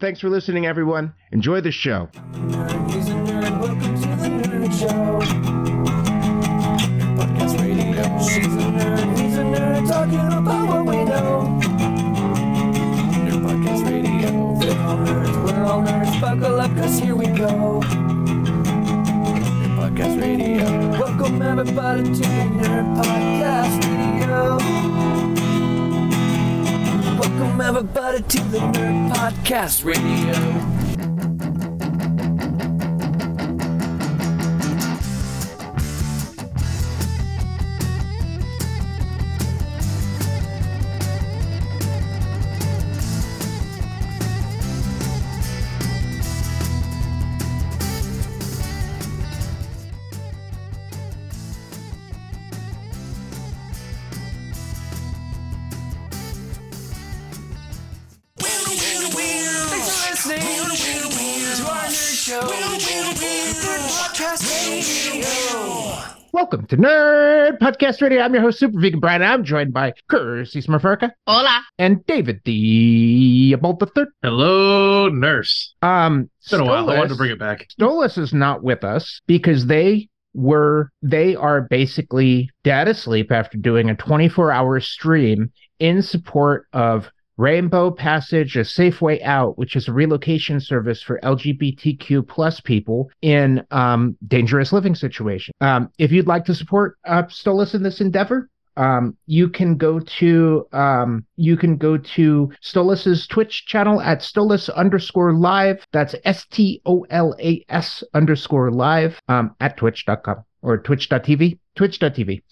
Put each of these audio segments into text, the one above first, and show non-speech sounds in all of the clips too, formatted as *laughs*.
Thanks for listening, everyone. Enjoy the show. Buckle up, cause here we go. Nerd Podcast Radio. Welcome everybody to the Nerd Podcast Radio. Welcome everybody to the Nerd Podcast Radio. To Nerd Podcast Radio. I'm your host, Super Vegan Brian. I'm joined by Kirsty Smurferka Hola. and David the about the Third. Hello, nurse. Um, It's been a while. I wanted to bring it back. Stolas is not with us because they were they are basically dead asleep after doing a 24 hour stream in support of Rainbow Passage, a safe way out, which is a relocation service for LGBTQ plus people in um, dangerous living situation. Um, if you'd like to support uh, Stolas in this endeavor, um, you can go to um, you can go to Stolas's Twitch channel at Stolas underscore live. That's S T O L A S underscore live um, at twitch.com or twitch.tv, twitch.tv.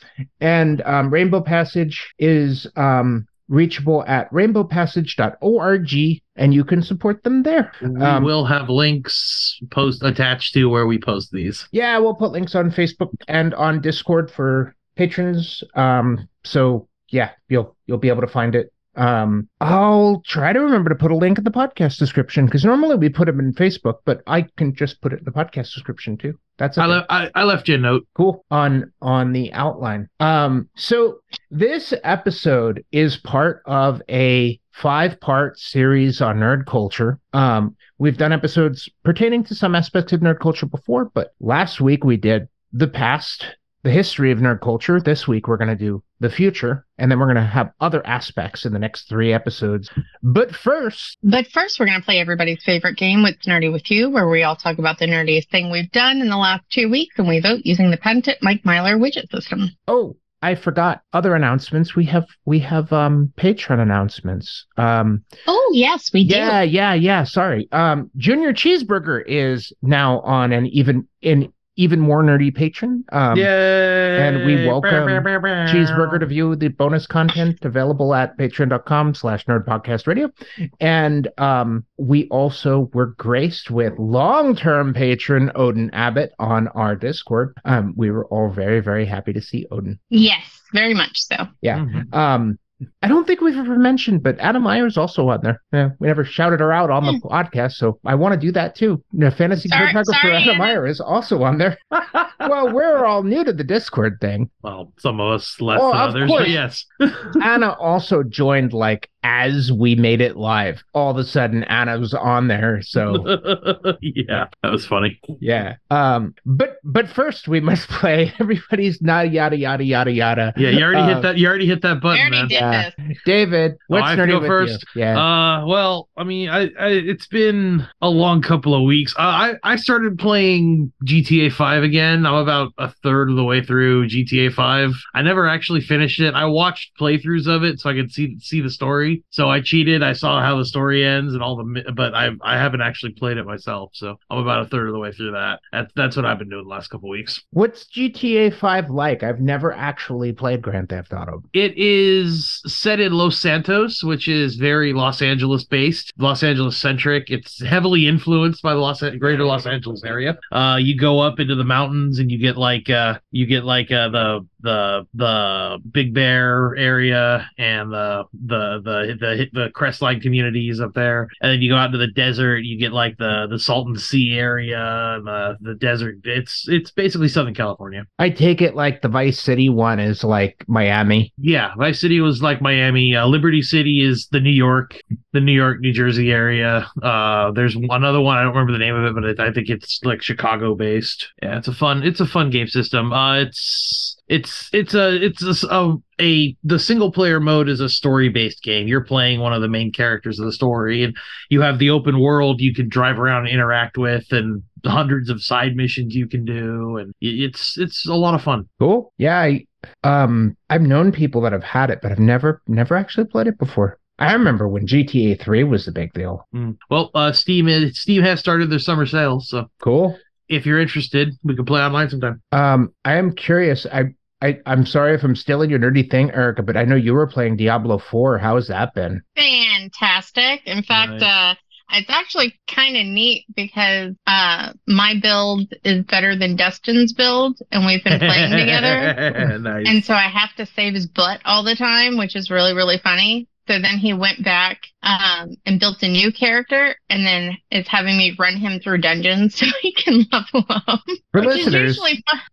And um, Rainbow Passage is um, reachable at rainbowpassage.org and you can support them there. We Um, will have links post attached to where we post these. Yeah, we'll put links on Facebook and on Discord for patrons. Um, so yeah, you'll you'll be able to find it. Um, I'll try to remember to put a link in the podcast description because normally we put them in Facebook, but I can just put it in the podcast description too. That's I, le- I, I left you a note. cool on on the outline. Um, so this episode is part of a five part series on nerd culture. Um, we've done episodes pertaining to some aspects of nerd culture before, but last week we did the past, the history of nerd culture. This week we're going to do the future, and then we're going to have other aspects in the next three episodes. But first, But first, we're going to play everybody's favorite game, What's Nerdy with You, where we all talk about the nerdiest thing we've done in the last two weeks and we vote using the patented Mike Myler widget system. Oh, I forgot other announcements. We have we have um patron announcements. Um Oh, yes, we do. yeah, yeah, yeah, sorry. Um Junior Cheeseburger is now on an even an even more nerdy patron. Um Yay! and we welcome Cheeseburger Cheeseburger to view the bonus content available at patreon.com slash nerd podcast radio. And um, we also were graced with long-term patron Odin Abbott on our Discord. Um, we were all very, very happy to see Odin. Yes, very much so. Yeah. Mhm. Um, I don't think we've ever mentioned, but Adam Myers also on there. Yeah, we never shouted her out on the hmm. podcast, so I want to do that too. The fantasy Sorry- cartographer sorry, Adam Anna. Meyer is also on there. *laughs* well, we're all new to the Discord thing. Well, some of us less Oh, than others, course. but yes. Anna also joined like as we made it live. All of a sudden, Anna was on there. So *laughs* yeah, that was funny. yeah. Um. But but first, we must *laughs* play everybody's nada yada yada yada yada. Yeah, you already Uh, hit that. You already hit that button, already man. did Yeah. this. David, what's Oh, I to nerdy go first? you? Yeah. Uh, well, I mean, I, I it's been a long couple of weeks. Uh, I I started playing GTA Five again. I'm about a third of the way through GTA Five. I never actually finished it. I watched playthroughs of it so I could see see the story story. So I cheated. I saw how the story ends and all the, but I I haven't actually played it myself. So I'm about a third of the way through that. That's that's what I've been doing the last couple weeks. What's GTA 5 like? I've never actually played Grand Theft Auto. It is set in Los Santos, which is very Los Angeles based, Los Angeles centric. It's heavily influenced by the Los greater Los Angeles area. Uh, you go up into the mountains and you get like uh, you get like uh, the the the Big Bear area and the the the the the Crestline communities up there, and then you go out into the desert. You get like the the Salton Sea area and the the desert. It's it's basically Southern California. I take it like the Vice City one is like Miami. Yeah, Vice City was like Miami. Uh, Liberty City is the New York, the New York, New Jersey area. Uh, there's another one. I don't remember the name of it, but it, I think it's like Chicago based. Yeah, it's a fun. It's a fun game system. Uh, it's it's it's a it's a, a, a the single player mode is a story based game. You're playing one of the main characters of the story, and you have the open world you can drive around and interact with, and hundreds of side missions you can do, and it's it's a lot of fun. Cool. Yeah, I um I've known people that have had it, but I've never never actually played it before. I remember when GTA 3 was the big deal. Mm. Well, uh, Steam is, Steam has started their summer sales, so Cool. if you're interested, we can play online sometime. Um, I am curious. I, I, I'm sorry if I'm stealing your nerdy thing, Erica, but I know you were playing Diablo 4. How has that been? Fantastic. In fact, Nice. uh, it's actually kind of neat because uh, my build is better than Dustin's build, and we've been playing together. *laughs* nice. And so I have to save his butt all the time, which is really, really funny. So then he went back um, and built a new character, and then is having me run him through dungeons *laughs* so he can level up. For which is listeners.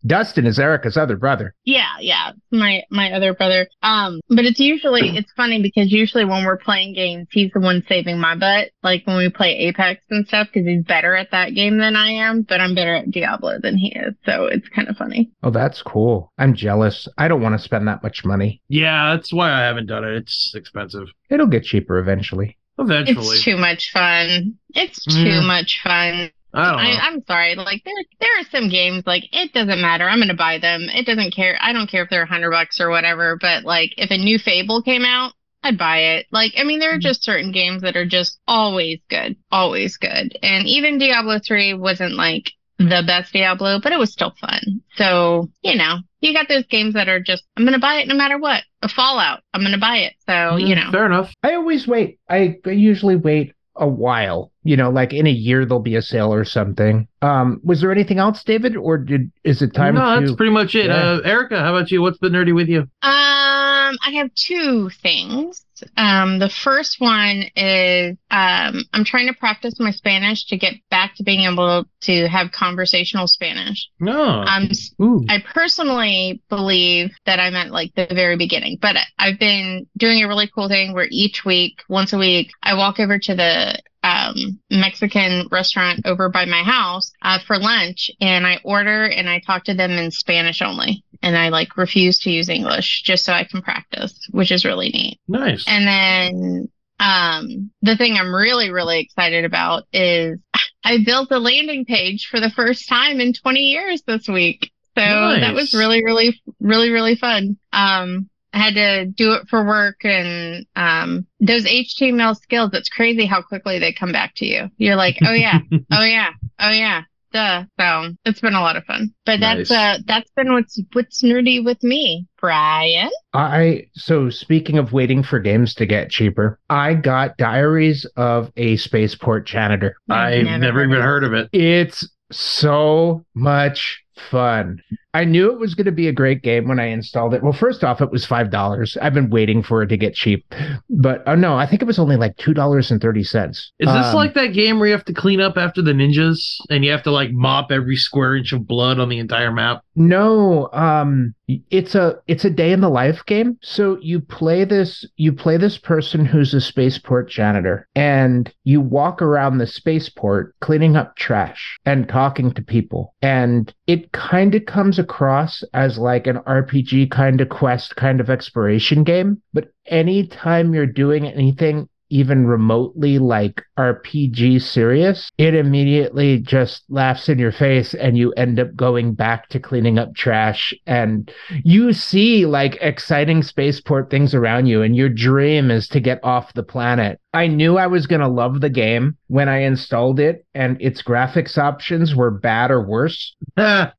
Dustin is Erica's other brother. Yeah, yeah, my my other brother. Um, but it's usually *clears throat* it's funny because usually when we're playing games, he's the one saving my butt. Like when we play Apex and stuff, because he's better at that game than I am, but I'm better at Diablo than he is. So it's kind of funny. Oh, that's cool. I'm jealous. I don't want to spend that much money. yeah, that's why I haven't done it. It's expensive. It'll get cheaper eventually. Eventually. It's too much fun. It's too Yeah. much fun. I don't know. I, I'm sorry. Like there, there are some games like it doesn't matter. I'm gonna buy them. It doesn't care. I don't care if they're a hundred bucks or whatever. But like if a new Fable came out, I'd buy it. Like I mean, there are mm-hmm. just certain games that are just always good, always good. And even Diablo three wasn't like the best Diablo, but it was still fun. So you know, you got those games that are just I'm gonna buy it no matter what. A Fallout, I'm gonna buy it. So you know. Fair enough. I always wait. I usually wait a while. You know, like in a year there'll be a sale or something. Um, was there anything else, David, or did is it time no, to? that's pretty much it. Yeah. Uh, Erica, how about you? What's been nerdy with you? Um, I have two things. Um, the first one is um, I'm trying to practice my Spanish to get back to being able to have conversational Spanish. No. Um, Ooh. I personally believe that I'm at like the very beginning, but I've been doing a really cool thing where each week, once a week, I walk over to the um, Mexican restaurant over by my house uh, for lunch and I order and I talk to them in Spanish only. And I like refuse to use English just so I can practice, which is really neat. nice. And then um, the thing I'm really, really excited about is *laughs* I built a landing page for the first time in 20 years this week. So that was really, really, really, really fun. Um, I had to do it for work and um, those HTML skills, it's crazy how quickly they come back to you. You're like, oh yeah, *laughs* oh yeah, oh yeah. Duh. So it's been a lot of fun. But that's Nice. uh that's been what's what's nerdy with me, Brian. I so speaking of waiting for games to get cheaper, I got Diaries of a Spaceport Janitor. I've never, even heard of it. It's so much fun. I knew it was going to be a great game when I installed it. Well, first off, it was five dollars. I've been waiting for it to get cheap, but oh no, I think it was only like two dollars and thirty cents. Is this Um, like that game where you have to clean up after the ninjas and you have to like mop every square inch of blood on the entire map? No, um it's a it's a day in the life game. So you play this you play this person who's a spaceport janitor and you walk around the spaceport cleaning up trash and talking to people. And it kind of comes across as like an RPG kind of quest kind of exploration game, but anytime you're doing anything even remotely like RPG serious, it immediately just laughs in your face and you end up going back to cleaning up trash and you see like exciting spaceport things around you and your dream is to get off the planet. I knew I was going to love the game when I installed it and its graphics options were bad or worse. *laughs* All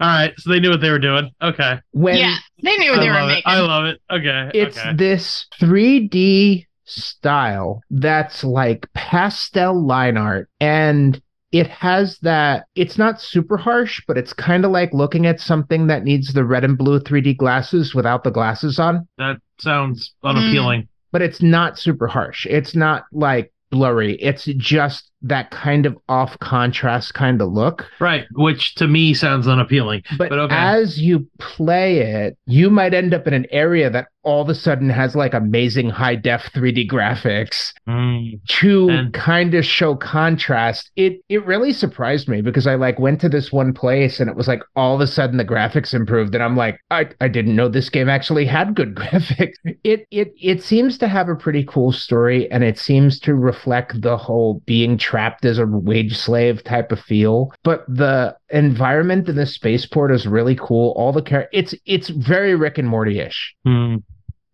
right, so they knew what they were doing. Okay, When yeah, they knew what I they were love it. making. I love it. Okay, it's okay. this 3D style that's like pastel line art and it has that it's not super harsh but it's kind of like looking at something that needs the red and blue 3D glasses without the glasses on that sounds unappealing. Mm. but it's not super harsh it's not like blurry it's just that kind of off contrast kind of look Right, which to me sounds unappealing. but, But okay. as you play it you might end up in an area that all of a sudden has like amazing high def 3D graphics Mm, to And- kind of show contrast it it really surprised me because i like went to this one place and it was like all of a sudden the graphics improved and i'm like i, I didn't know this game actually had good *laughs* graphics. It it it seems to have a pretty cool story and it seems to reflect the whole being trapped as a wage slave type of feel but the environment in the spaceport is really cool. All the char- it's it's very rick and morty-ish. Mm.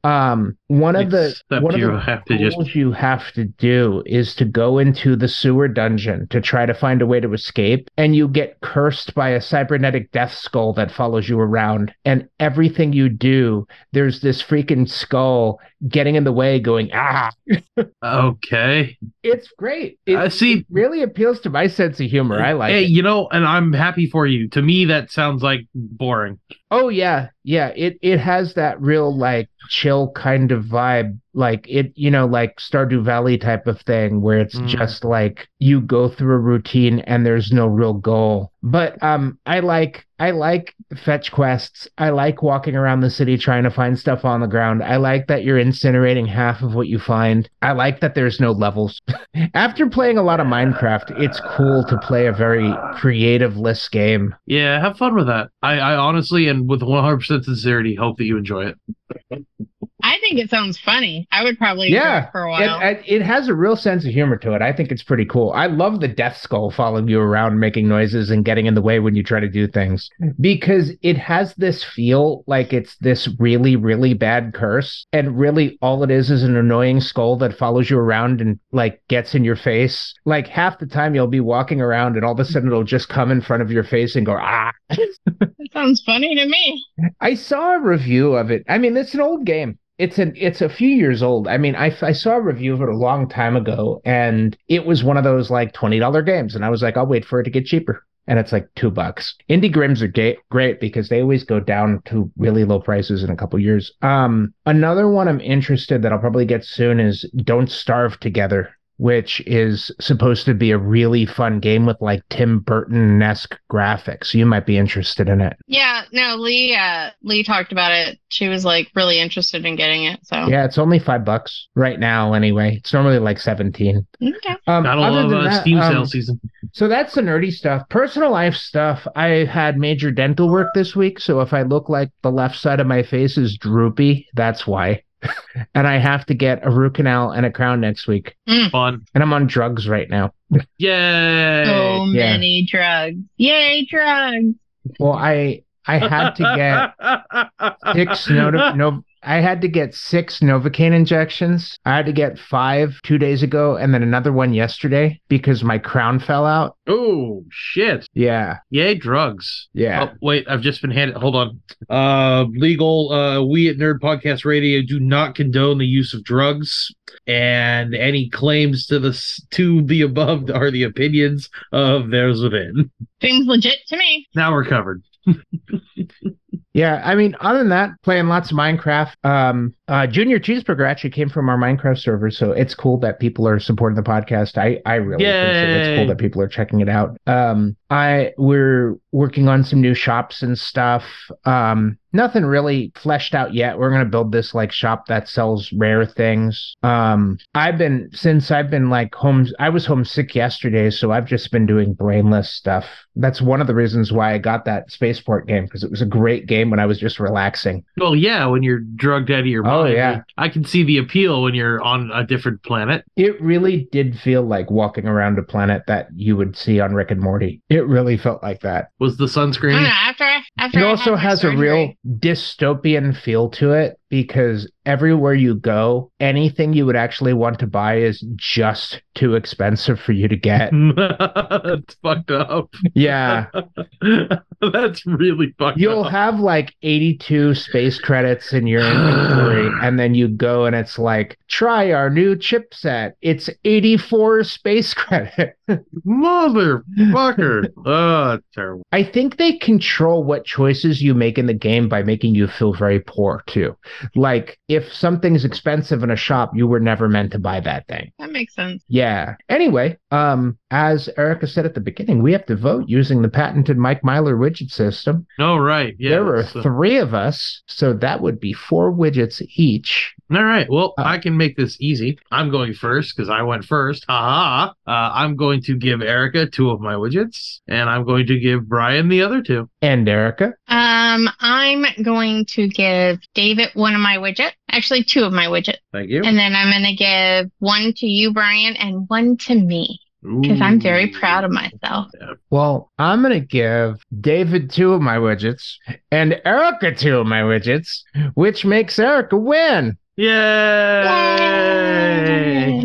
Um one of the Except one of you the have to just you have to do is to go into the sewer dungeon to try to find a way to escape and you get cursed by a cybernetic death skull that follows you around and everything you do there's this freaking skull getting in the way going ah *laughs* okay. it's great it I see. really appeals to my sense of humor i like hey, it you know, and I'm happy for you. To me, that sounds like boring. Oh yeah, yeah. It it has that real like chill kind of vibe, like it, you know, like Stardew Valley type of thing, where it's Mm. just like you go through a routine and there's no real goal. But um, I like I like fetch quests. I like walking around the city trying to find stuff on the ground. I like that you're incinerating half of what you find. I like that there's no levels. *laughs* After playing a lot of Minecraft, it's cool to play a very creative list game. Yeah, have fun with that. I, I honestly and with 100% sincerity hope that you enjoy it. I think it sounds funny. I would probably Yeah, for a while. it, it has a real sense of humor to it. I think it's pretty cool. I love the death skull following you around, making noises and getting in the way when you try to do things because it has this feel like it's this really, really bad curse. And really, all it is is an annoying skull that follows you around and like gets in your face. Like half the time, you'll be walking around and all of a sudden it'll just come in front of your face and go, ah. That sounds funny to me. I saw a review of it. I mean, it's an old game. It's an it's a few years old. I mean, I, I saw a review of it a long time ago, and it was one of those like twenty dollar games, and I was like, I'll wait for it to get cheaper, and it's like two bucks. Indie Grims are ga- great because they always go down to really low prices in a couple years. Um, another one I'm interested that I'll probably get soon is Don't Starve Together which is supposed to be a really fun game with like Tim Burton esque graphics. You might be interested in it. Yeah, no, Lee uh Lee talked about it. She was like really interested in getting it. So Yeah, it's only five bucks right now. Anyway, it's normally like seventeen. okay. Um, Gotta other love than uh, that, Steam um, sale season. So that's the nerdy stuff. Personal life stuff. I had major dental work this week, so if I look like the left side of my face is droopy, that's why. *laughs* and I have to get a root canal and a crown next week, mm. Fun. and I'm on drugs right now. *laughs* Yay! So Yeah. many drugs. Yay, drugs. Well, I I had to get *laughs* six no, no I had to get six Novocaine injections. I had to get five two days ago and then another one yesterday because my crown fell out. oh shit! Yeah. Yay, drugs. Yeah. Oh, wait, I've just been handed. Hold on. Uh, legal. Uh, we at Nerd Podcast Radio do not condone the use of drugs, and any claims to the to the above are the opinions of those within. Seems legit to me. Now we're covered. *laughs* Yeah, I mean, other than that, playing lots of Minecraft. Um, uh, Junior Cheeseburger actually came from our Minecraft server, so it's cool that people are supporting the podcast. I I really appreciate it. It's cool that people are checking it out. Um, I we're working on some new shops and stuff. Um, nothing really fleshed out yet. We're gonna build this like shop that sells rare things. Um, I've been since I've been like home. I was homesick yesterday, so I've just been doing brainless stuff. That's one of the reasons why I got that spaceport game because it was a great game when I was just relaxing. Well, yeah, when you're drugged out of your Oh Oh, yeah. I can see the appeal when you're on a different planet. It really did feel like walking around a planet that you would see on Rick and Morty. It really felt like that. Was the uh, I don't know. sunscreen? After after It I also my has a real dystopian feel to it because everywhere you go, anything you would actually want to buy is just too expensive for you to get. *laughs* That's fucked up. Yeah. *laughs* That's really fucked up. You'll up. have like 82 space credits in your inventory, *sighs* and then you go and it's like, try our new chipset. It's 84 space *laughs* credit. Motherfucker. oh, terrible. I think they control what choices you make in the game by making you feel very poor too. Like if something's expensive in a shop, you were never meant to buy that thing. That makes sense. Yeah. Anyway, um, as Erica said at the beginning, we have to vote using the patented Mike Myler widget system. Oh, right. Yeah. there were so- three of us, so that would be four widgets each. All right. Well, Uh, I can make this easy. I'm going first because I went first. Haha. Uh, I'm going to give Erica two of my widgets, and I'm going to give Brian the other two. And Erica. Um, I'm going to give David one of my widget, actually two of my widget, Thank you. and then I'm going to give one to you, Brian, and one to me because I'm very proud of myself. Well, I'm going to give David two of my widgets and Erica two of my widgets, which makes Erica win. Yay!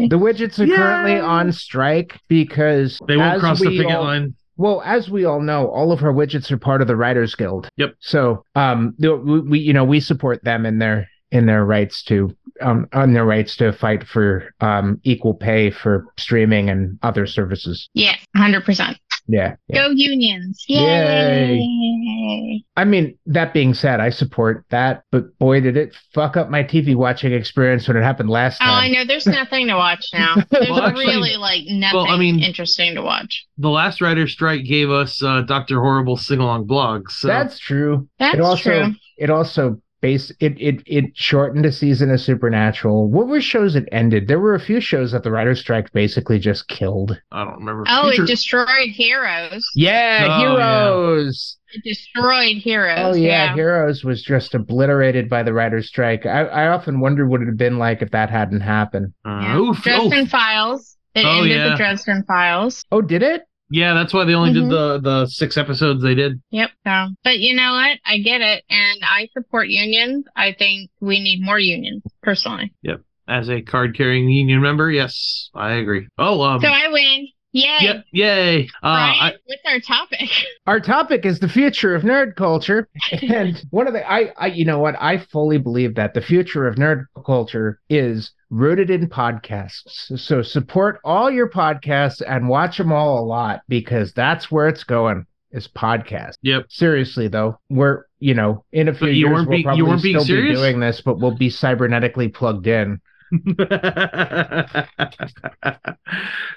The widgets are currently on strike because They won't cross the picket all- line. Well, as we all know, all of our widgets are part of the Writers Guild. Yep. So, um, we, we you know we support them in their in their rights to um on their rights to fight for um equal pay for streaming and other services. Yes, 100%. Yeah. yeah. Go unions. Yay. Yay. I mean, that being said, I support that, but boy, did it fuck up my TV watching experience when it happened last time. Oh, I know. There's nothing to watch *laughs* now. There's Well, actually- really like nothing well, I mean- interesting to watch. The last writer strike gave us uh, Doctor Horrible sing along blogs. So That's true. That's it also true. it also base it it it shortened a season of Supernatural. What were shows that ended? There were a few shows that the writer's strike basically just killed. I don't remember. Oh, Future- it destroyed Heroes. Yeah, Oh, Heroes. It destroyed Heroes. Oh yeah, Heroes was just obliterated by the writer's strike. I, I often wonder what it'd have been like if that hadn't happened. Uh, Yeah. oof, Dresden oof. Files. It Oh, ended yeah. the Dresden Files. Oh, did it? Yeah, that's why they only Mhm. did the the six episodes they did. Yep. So, but you know what? I get it, and I support unions. I think we need more unions, personally. Yep. As a card carrying union member, yes, I agree. Oh, um, So I win. Yay! yeah, yay. Uh, Brian, I, what's our topic? *laughs* Our topic is the future of nerd culture, and one of the I, I you know what I fully believe that the future of nerd culture is rooted in podcasts. So support all your podcasts and watch them all a lot because that's where it's going. Is podcast. Yep. Seriously though, we're you know in a few But you years weren't we'll being- you probably weren't being still be doing this, but we'll be cybernetically plugged in. *laughs* uh,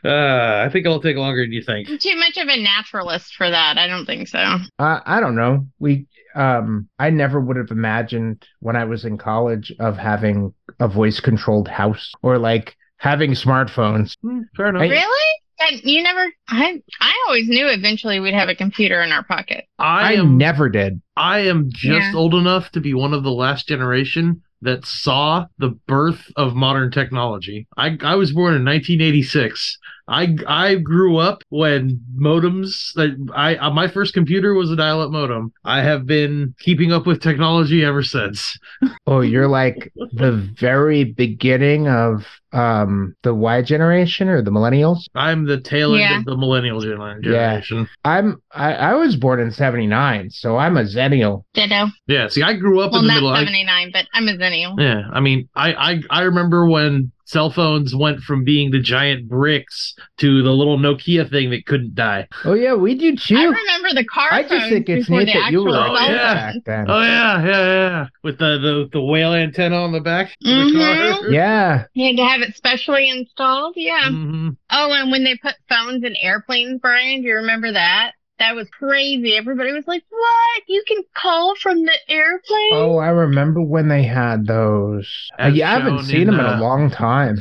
I think it'll take longer than you think. I'm too much of a naturalist for that. I don't think so. Uh, I don't know. We um I never would have imagined when I was in college of having a voice controlled house or like having smartphones. Hmm, Fair enough. I- Really? That you never? I I always knew eventually we'd have a computer in our pocket. I I, am never did. I am just Yeah. old enough to be one of the last generation that saw the birth of modern technology. I I was born in 1986. I I grew up when modems. That I uh, my first computer was a dial-up modem. I have been keeping up with technology ever since. *laughs* Oh, you're like the very beginning of um the Y generation or the millennials. I'm the tail end Yeah. of the millennial gener- generation. I'm I, I was born in 79, so I'm a Xennial. Ditto. Yeah. See, I grew up Well, in the not middle. 79, but I'm a Xennial. Yeah, I mean, I, I I remember when cell phones went from being the giant bricks to the little Nokia thing that couldn't die. Oh yeah, we do too. I remember the car I just think it's neat that you were Oh, yeah. back then. Oh yeah, yeah, yeah, with the the, the whale antenna on the back of the car. *laughs* Yeah. You had to have it specially installed. Yeah. hmm Oh, and when they put phones in airplanes, Brian, do you remember that? That was crazy. Everybody was like, "What? You can call from the airplane?" Oh, I remember when they had those. Uh, As yeah, I haven't seen in, them in uh, a long time.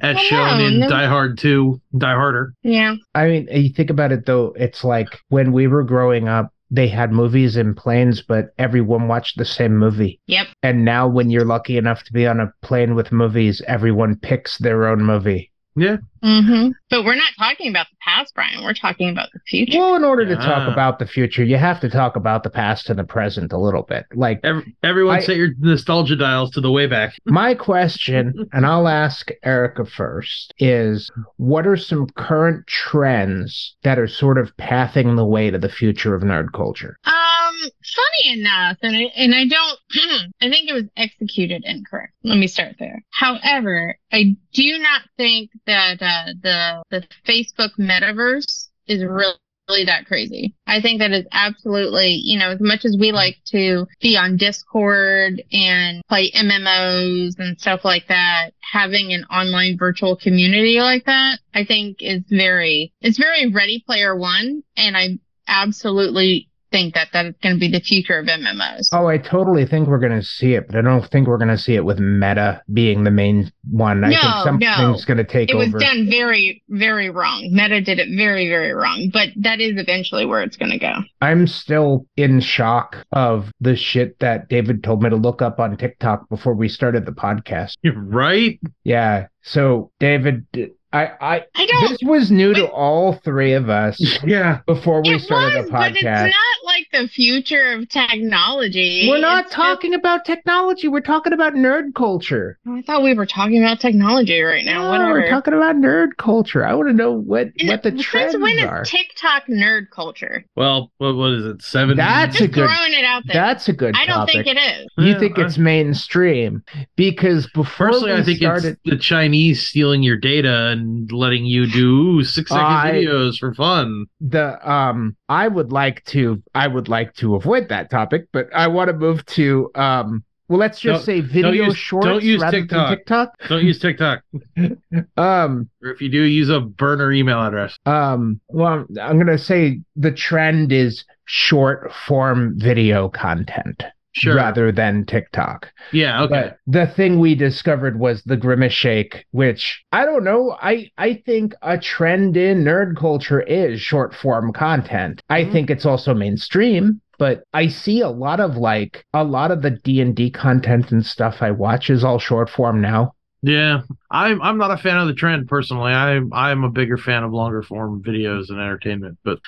As shown in. Die Hard Two, Die Harder. Yeah. I mean, you think about it though, it's like when we were growing up, they had movies in planes, but everyone watched the same movie. Yep. And now, when you're lucky enough to be on a plane with movies, everyone picks their own movie. Hmm But we're not talking about the past, Brian. We're talking about the future. Well, in order to talk about the future, you have to talk about the past and the present a little bit. Like, Every, everyone I- set your nostalgia dials to the way back. *laughs* my question, and I'll ask Erica first, is what are some current trends that are sort of pathing the way to the future of nerd culture? Um, funny enough, and I, and I don't, *clears throat* I think it was executed incorrect. Let me start there. However, I do not think that uh, the the Facebook metaverse is really really that crazy. I think that is absolutely, you know, as much as we like to be on Discord and play MMOs and stuff like that, having an online virtual community like that, I think is very, it's very ready player one. And I absolutely think that that is going to be the future of MMOs. Oh, I totally think we're going to see it, but I don't think we're going to see it with Meta being the main one. I think No, something's no. going to take it It was done very, very wrong. Meta did it very, very wrong, but that is eventually where it's going to go. I'm still in shock of the shit that David told me to look up on TikTok before we started the podcast. You're Right? Yeah. So, David, I, I, I don't. this was new to all three of us *laughs* Yeah. before we started was, the but it's podcast. not like the future of technology. We're not It's talking about technology. We're talking about nerd culture. I thought we were talking about technology right now. No, Whatever. we're talking about nerd culture. I want to know what And what the since trends when are. is TikTok nerd culture? Well, what, what is it? Seven. That's a good. throwing it out there. That's a good I don't topic. think it is. You Yeah, think I- it's mainstream because before Personally, we I think started, it's the Chinese stealing your data and letting you do six second I- videos for fun. the um I would like to I would like to avoid that topic, but I want to move to um well let's just Don't- say video use- shorts don't use rather TikTok. than TikTok. Don't use TikTok. *laughs* Um or if you do, use a burner email address. um well I'm going to say the trend is short form video content Sure. rather than TikTok. Yeah. Okay. But the thing we discovered was the grimace shake, which I don't know. I I think a trend in nerd culture is short form content. I Mhm. think it's also mainstream, but I see a lot of like a lot of the D and D content and stuff I watch is all short form now. Yeah, I'm I'm not a fan of the trend personally. I'm I'm a bigger fan of longer form videos and entertainment. But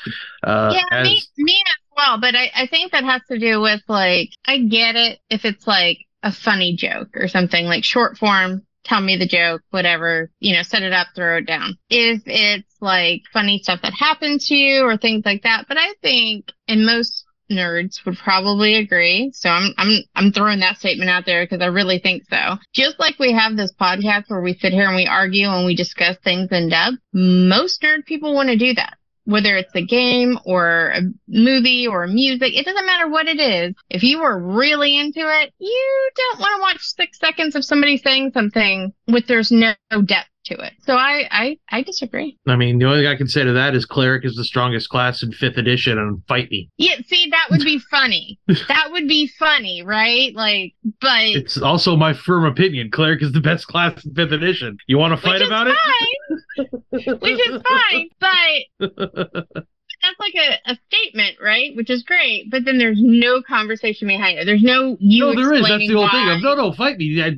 uh, yeah, as me, me as well. But I, I think that has to do with like, I get it if it's like a funny joke or something like short form. Tell me the joke, whatever, you know, set it up, throw it down. If it's like funny stuff that happened to you or things like that. But I think, and most nerds would probably agree. So I'm, I'm, I'm throwing that statement out there because I really think so. Just like we have this podcast where we sit here and we argue and we discuss things in depth, most nerd people want to do that whether it's a game or a movie or music, it doesn't matter what it is. If you are really into it, you don't want to watch six seconds of somebody saying something with there's no depth to it. So I, I, I disagree. I mean, the only thing I can say to that is cleric is the strongest class in fifth edition, and fight me. Yeah, see, that would be funny. *laughs* that would be funny, right? Like, but It's also my firm opinion. Cleric is the best class in fifth edition. You want to fight about it? fine. which is fine, *laughs* but *laughs* that's like a, a statement, right? Which is great, but then there's no conversation behind it. There's no you. no, there is. That's the whole thing. why. Of, no, no, fight me. Yeah,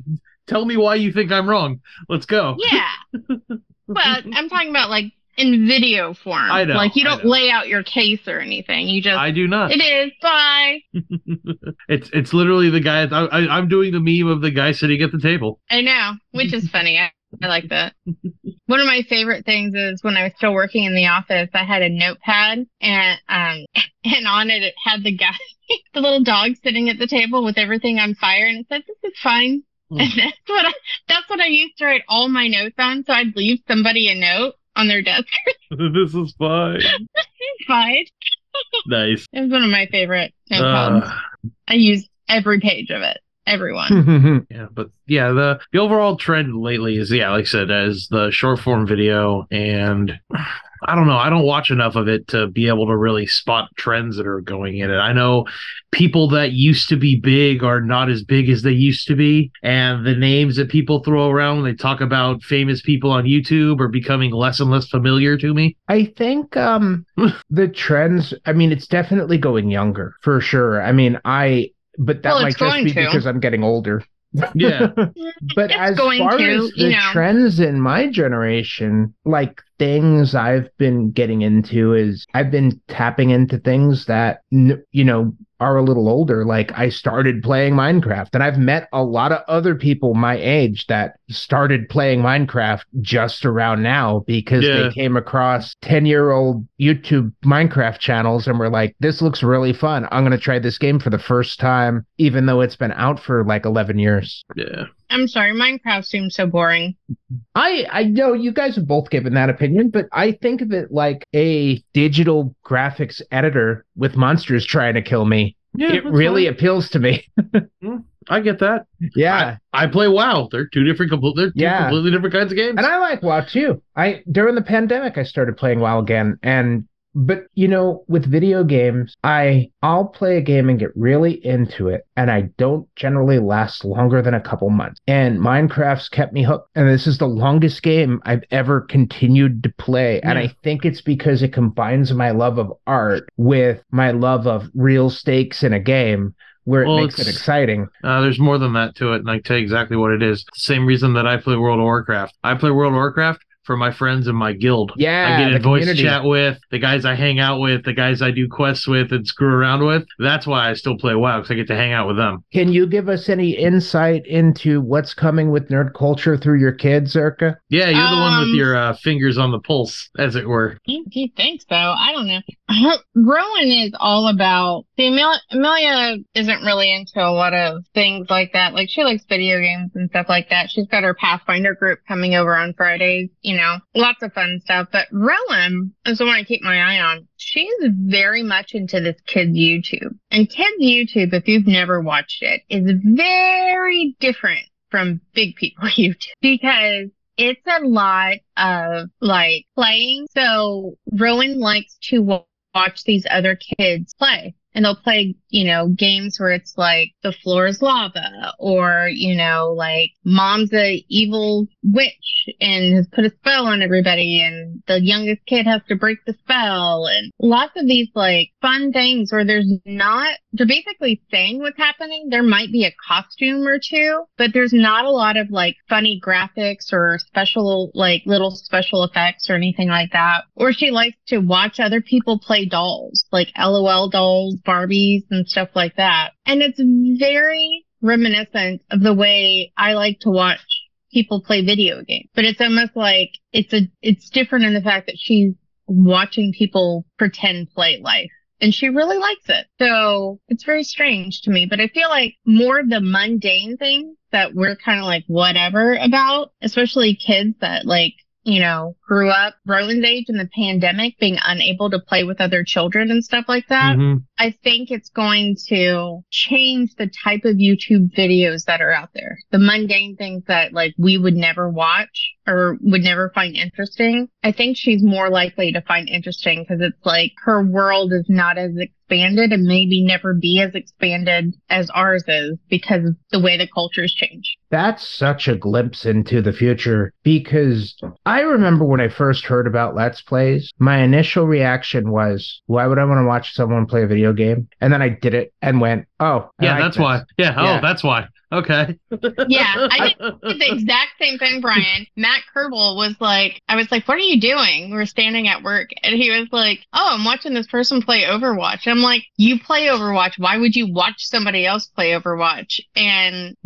Tell me why you think I'm wrong. Let's go. Yeah. *laughs* but I'm talking about like in video form. I know, Like you don't lay out your case or anything. You just I do not. it is bye. *laughs* It's it's literally the guy. I, I, I'm doing the meme of the guy sitting at the table. I know, which is funny. I, I like that. *laughs* One of my favorite things is when I was still working in the office, I had a notepad and um and on it it had the guy the little dog sitting at the table with everything on fire and it said, This is fine. Hmm. And that's what I that's what I used to write all my notes on. So I'd leave somebody a note on their desk. *laughs* this is fine. fine. nice. It was one of my favorite notepads. Uh, I use every page of it. Everyone. *laughs* yeah, but yeah, the the overall trend lately is yeah, like I said, as the short form video and I don't know. I don't watch enough of it to be able to really spot trends that are going in it. I know people that used to be big are not as big as they used to be, and the names that people throw around when they talk about famous people on YouTube are becoming less and less familiar to me. I think um *laughs* the trends I mean it's definitely going younger for sure. I mean I but that Well, might just be to. because I'm getting older. Yeah. *laughs* but It's as going far to, as you the know. trends in my generation, like things I've been getting into is I've been tapping into things that you know are a little older. Like I started playing Minecraft, and I've met a lot of other people my age that started playing Minecraft just around now because Yeah. they came across ten year old YouTube Minecraft channels and were like, "This looks really fun. I'm going to try this game for the first time, even though it's been out for like 11 years." Yeah. I'm sorry, Minecraft seems so boring. I I know you guys have both given that opinion, but I think of it like a digital graphics editor with monsters trying to kill me. Yeah. it really fine. appeals to me. *laughs* Hmm, I get that. Yeah. I play WoW. They're two different, compl- they're two Yeah. completely different kinds of games. and I like WoW too. I during the pandemic I started playing WoW again and but you know with video games I I'll play a game and get really into it and I don't generally last longer than a couple months. And Minecraft's kept me hooked and this is the longest game I've ever continued to play and I think it's because it combines my love of art with my love of real stakes in a game where it Well, makes it exciting. Uh, there's more than that to it, and I can tell you exactly what it is. Same reason that I play World of Warcraft. I play World of Warcraft for my friends in my guild. Yeah, I get in voice community. chat with the guys I hang out with, the guys I do quests with and screw around with. That's why I still play WoW because I get to hang out with them. Can you give us any insight into what's coming with nerd culture through your kids, Zerka? Yeah, you're the one with Um, your uh, fingers on the pulse, as it were. He, he thinks so. I don't know. Rowan is all about. See, Amelia, Amelia isn't really into a lot of things like that. Like she likes video games and stuff like that. She's got her Pathfinder group coming over on Fridays. You know, lots of fun stuff. But Rowan is the one I keep my eye on. She's very much into this kids YouTube. And kids YouTube, if you've never watched it, is very different from big people *laughs* YouTube because it's a lot of like playing. So Rowan likes to watch these other kids play. And they'll play, you know, games where it's like the floor is lava or, you know, like mom's a evil witch and has put a spell on everybody and the youngest kid has to break the spell and lots of these like fun things where there's not, they're basically saying what's happening. There might be a costume or two, but there's not a lot of like funny graphics or special, like little special effects or anything like that. Or she likes to watch other people play dolls, like LOL dolls, Barbies and stuff like that. And it's very reminiscent of the way I like to watch people play video games. But it's almost like it's a, it's different in the fact that she's watching people pretend play life. And she really likes it. So it's very strange to me, but I feel like more of the mundane things that we're kind of like whatever about, especially kids that like, you know, grew up Rowan's age in the pandemic being unable to play with other children and stuff like that. Mhm. I think it's going to change the type of YouTube videos that are out there. The mundane things that like we would never watch or would never find interesting. I think she's more likely to find interesting because it's like her world is not as expanded and maybe never be as expanded as ours is because of the way the culture's change. That's such a glimpse into the future because I remember when I first heard about Let's Plays, my initial reaction was, why would I want to watch someone play a video game? And then I did it and went, oh, I Yeah, like that's this. why. Yeah. Oh, that's why. Okay. Yeah, I did *laughs* the exact same thing, Brian. Matt Kerbel was like, I was like, what are you doing? We were standing at work and he was like, oh, I'm watching this person play Overwatch. I'm like, you play Overwatch. Why would you watch somebody else play Overwatch? And *laughs*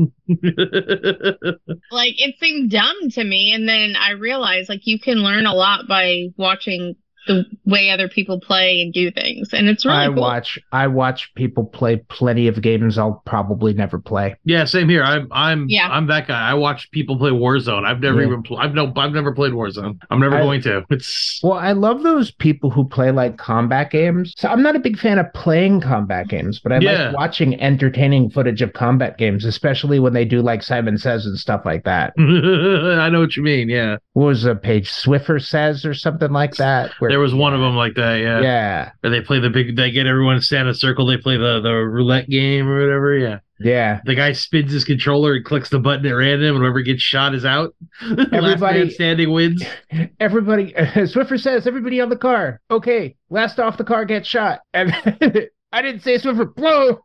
like, it seemed dumb to me. And then I realized like you can learn a lot by watching the way other people play and do things, and it's really I cool. watch I watch people play plenty of games I'll probably never play. Yeah, same here. I'm I'm Yeah. I'm that guy. I watch people play Warzone. I've never Yeah. even pl- I've no I've never played Warzone. I'm never I- going to. It's Well, I love those people who play like combat games. So I'm not a big fan of playing combat games, but I Yeah. like watching entertaining footage of combat games, especially when they do like Simon Says and stuff like that. *laughs* I know what you mean. Yeah, What was a page Swiffer Says or something like that? where- there was one of them like that. Yeah. Yeah, Where they play the big. They get everyone to stand in a circle. They play the the roulette game or whatever. Yeah. yeah. The guy spins his controller and clicks the button at random, and whoever gets shot is out. *laughs* Everybody- standing wins. *laughs* Everybody, *laughs* Swiffer says, everybody on the car. Okay, last off the car gets shot. And I didn't say Swiffer. Whoa.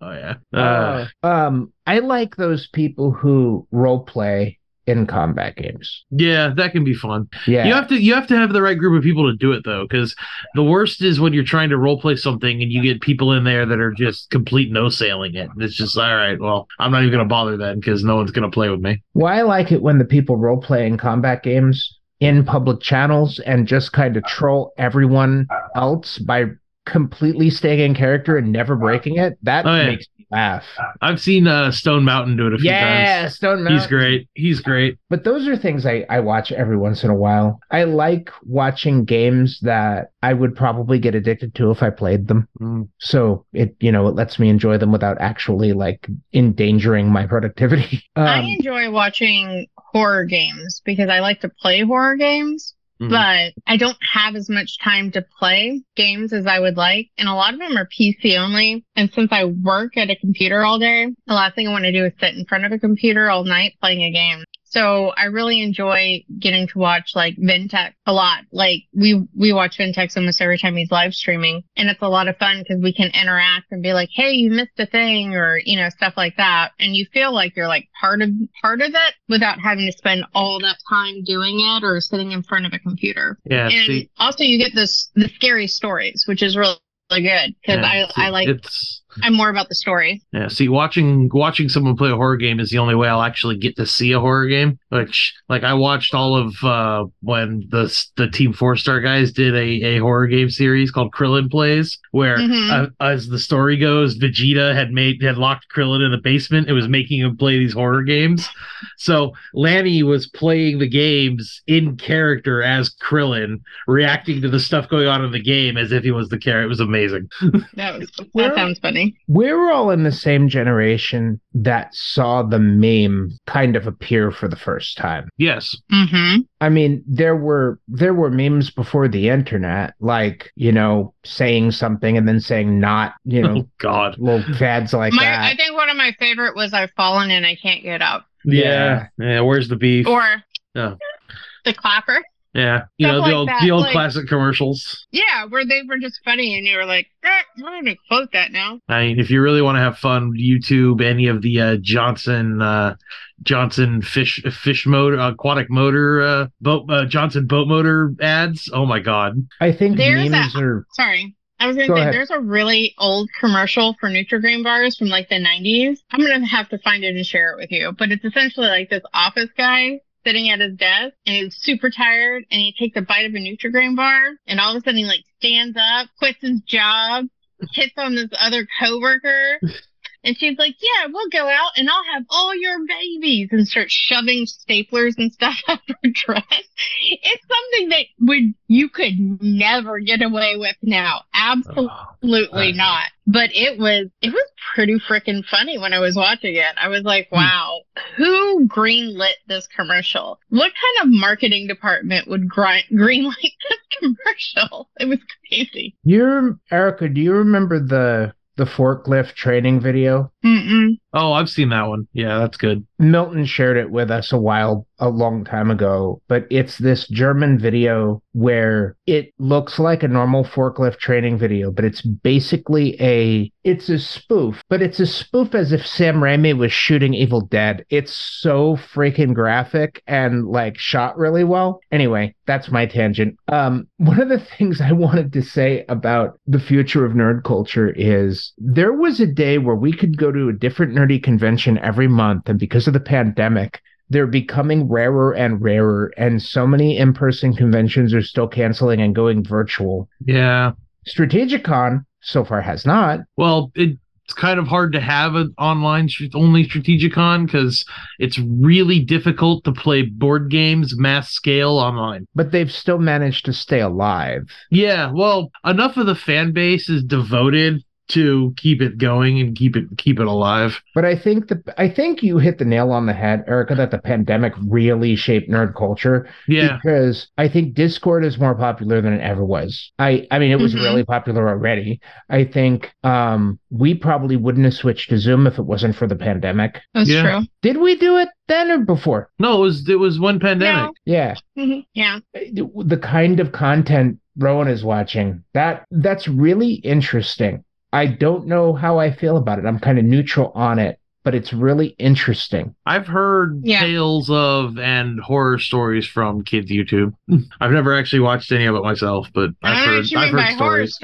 Oh yeah. Uh, Uh, um, I like those people who role play in combat games. yeah, that can be fun. Yeah. You have to you have to have the right group of people to do it though, because the worst is when you're trying to role play something and you get people in there that are just complete no sailing it. It's just all right. Well, I'm not even gonna bother then because no one's gonna play with me. Well, I like it when the people role play in combat games in public channels and just kind of troll everyone else by completely staying in character and never breaking it. That Oh, yeah. makes me laugh. I've seen uh, Stone Mountain do it a few times. Yeah, times. Stone Mountain. He's great. He's great. But those are things I, I watch every once in a while. I like watching games that I would probably get addicted to if I played them. Mm. So it, you know, it lets me enjoy them without actually like endangering my *laughs* productivity. I Um, enjoy watching horror games because I like to play horror games, Mhm. but I don't have as much time to play games as I would like. And a lot of them are PC only. And since I work at a computer all day, the last thing I want to do is sit in front of a computer all night playing a game. So I really enjoy getting to watch like Vintech a lot. Like we, we watch Vintex almost every time he's live streaming and it's a lot of fun because we can interact and be like, Hey, you missed a thing or, you know, stuff like that. And you feel like you're like part of, part of it without having to spend all that time doing it or sitting in front of a computer. Yeah. and see, also you get this, the scary stories, which is really, really good because yeah, I, see, I like, it's I'm more about the story. Yeah, see, watching watching someone play a horror game is the only way I'll actually get to see a horror game. Which, like, I watched all of uh, when the the Team Four Star guys did a, a horror game series called Krillin Plays, where Mhm. uh, as the story goes, Vegeta had made had locked Krillin in the basement. It was making him play these horror games. So Lanny was playing the games in character as Krillin, reacting to the stuff going on in the game as if he was the character. It was amazing. That was, that sounds funny. We're all in the same generation that saw the meme kind of appear for the first time. Yes. Mm-hmm. I mean, there were there were memes before the internet, like you know, saying something and then saying not, you know, *laughs* Oh God. little fads like my, that. I think one of my favorite was I've fallen and I can't get up. Yeah. Yeah. Where's the beef? Or Yeah. the clapper. Yeah. You Stuff know, like the old that, the old like- classic commercials. Yeah, where they were just funny and you were like, eh, I'm gonna quote that now. I mean, if you really want to have fun, YouTube any of the uh, Johnson uh, Johnson fish fish motor aquatic motor uh, boat uh, Johnson boat motor ads. Oh my god. I think There's memes a- are Sorry. I was gonna Go say ahead. there's a really old commercial for Nutrigrain bars from like the 90s. I'm gonna have to find it and share it with you. But it's essentially like this office guy sitting at his desk and he's super tired and he takes a bite of a Nutrigrain bar and all of a sudden he like stands up, quits his job, hits on this other coworker. *laughs* And she's like, yeah, we'll go out and I'll have all your babies and start shoving staplers and stuff *laughs* up her dress. It's something that would, you could never get away with now. Absolutely Right. not. But it was, it was pretty freaking funny when I was watching it. I was like, Hmm. wow, who greenlit this commercial? What kind of marketing department would *laughs* greenlight this commercial? It was crazy. you Erica, do you remember the the forklift training video? Mm-mm. Oh, I've seen that one. Yeah, that's good. Milton shared it with us a while, a long time ago, but it's this German video where it looks like a normal forklift training video, but it's basically a, it's a spoof, but it's a spoof as if Sam Raimi was shooting Evil Dead. It's so freaking graphic and like shot really well. Anyway, that's my tangent. Um, *laughs* one of the things I wanted to say about the future of nerd culture is there was a day where we could go to a different nerdy convention every month, and because of the pandemic, they're becoming rarer and rarer, and so many in person conventions are still canceling and going virtual. Yeah. Strategicon so far has not. Well, it, it's kind of hard to have an online only Strategicon because it's really difficult to play board games mass scale online. but they've still managed to stay alive. Yeah, well, enough of the fan base is devoted to keep it going and keep it keep it alive. But I think the I think you hit the nail on the head, Erica, that the pandemic really shaped nerd culture. Yeah. Because I think Discord is more popular than it ever was. I I mean it was Mhm. really popular already. I think um we probably wouldn't have switched to Zoom if it wasn't for the pandemic. That's Yeah. true. Did we do it then or before? No, it was it was one pandemic. Yeah. Mhm. Yeah. The kind of content Rowan is watching, that that's really interesting. I don't know how I feel about it. I'm kind of neutral on it, but it's really interesting. I've heard Yeah. tales of and horror stories from kids YouTube. *laughs* I've never actually watched any of it myself, but I I've don't heard what I've mean by heard horror stories.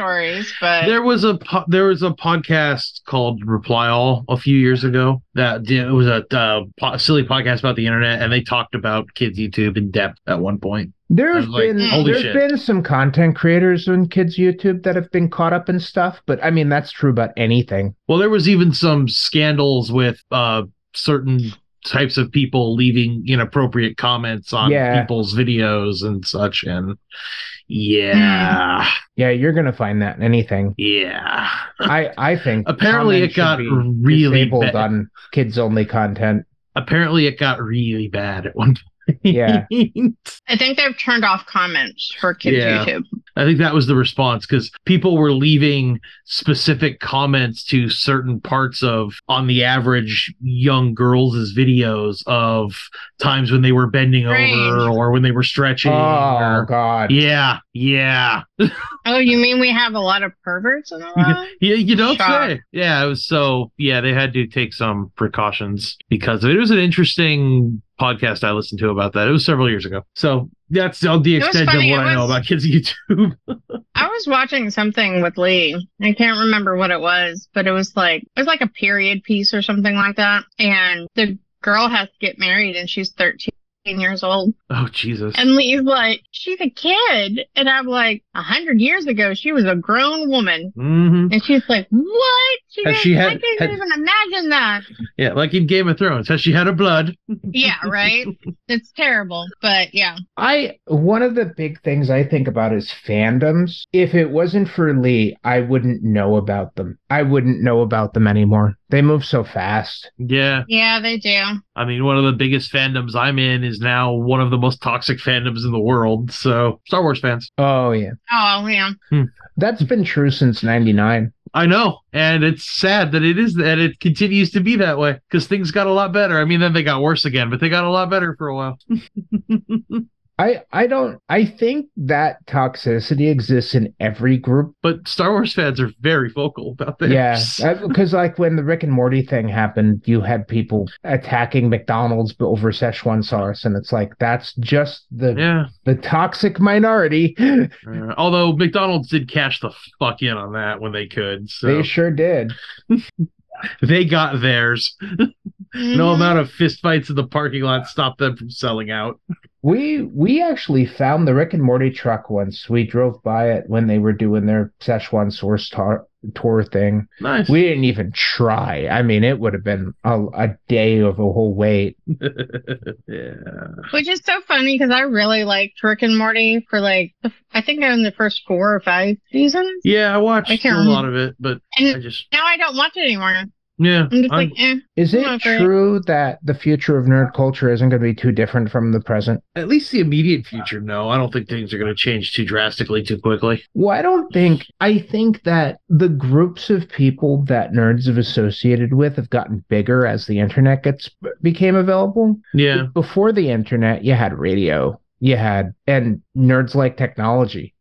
stories, but There was a po- there was a podcast called Reply All a few years ago that it was a uh, po- silly podcast about the internet, and they talked about kids YouTube in depth at one point. There's like, been there's shit. been some content creators on kids YouTube that have been caught up in stuff, but I mean that's true about anything. Well, there was even some scandals with uh, certain types of people leaving inappropriate comments on Yeah. people's videos and such, and hmm. yeah, Yeah, you're gonna find that in anything. yeah. I I think Apparently it got really bad. on kids only content. Apparently, it got really bad at one point. Yeah. *laughs* I think they've turned off comments for kids Yeah. YouTube. I think that was the response because people were leaving specific comments to certain parts of, on the average, young girls' videos of times when they were bending Strange. over or when they were stretching. Oh or- god. yeah, yeah, *laughs* Oh, you mean we have a lot of perverts in the *laughs* world? yeah. You don't Shock. say. Yeah, it was so. Yeah, they had to take some precautions because of it. It was an interesting podcast I listened to about that. It was several years ago. So that's all the extent of what it I know about kids *laughs* YouTube. I was watching something with Lee. I can't remember what it was, but it was like it was like a period piece or something like that. And the girl has to get married and she's 13 years old. oh Jesus. And Lee's like, she's a kid. And I'm like, a hundred years ago, she was a grown woman. hmm And she's like, what? She Has didn't, she I had- can't had- even imagine that. Yeah, like in Game of Thrones. Has she had her blood? Yeah, right? *laughs* it's terrible. But yeah. I one of the big things I think about is fandoms. If it wasn't for Lee, I wouldn't know about them. I wouldn't know about them anymore. They move so fast. Yeah. Yeah, they do. I mean, one of the biggest fandoms I'm in is now one of the most toxic fandoms in the world. So, Star Wars fans. Oh yeah. Oh, yeah. Hmm. That's been true since 99. I know. And it's sad that it is that it continues to be that way because things got a lot better. I mean, then they got worse again, but they got a lot better for a while. *laughs* I I don't I think that toxicity exists in every group. but Star Wars fans are very vocal about this. Yeah, because like when the Rick and Morty thing happened, you had people attacking McDonald's over Szechuan sauce, and it's like that's just the Yeah. the toxic minority. Uh, although McDonald's did cash the fuck in on that when they could. So They sure did. *laughs* they got theirs. *laughs* No amount of fistfights in the parking lot stopped them from selling out. We we actually found the Rick and Morty truck once. We drove by it when they were doing their Szechuan source tour, tour thing. Nice. We didn't even try. I mean, it would have been a, a day of a whole wait. *laughs* yeah. Which is so funny because I really liked Rick and Morty for like, the, I think in the first four or five seasons. Yeah, I watched I a can't lot of it, but I just now I don't watch it anymore. Yeah. I'm just I'm- like, eh. Is it Okay. true that the future of nerd culture isn't going to be too different from the present? at least the immediate future, no. I don't think things are going to change too drastically too quickly. Well, I don't think. I think that the groups of people that nerds have associated with have gotten bigger as the internet gets became available. Yeah. Before the internet, you had radio, you had, and nerds like technology.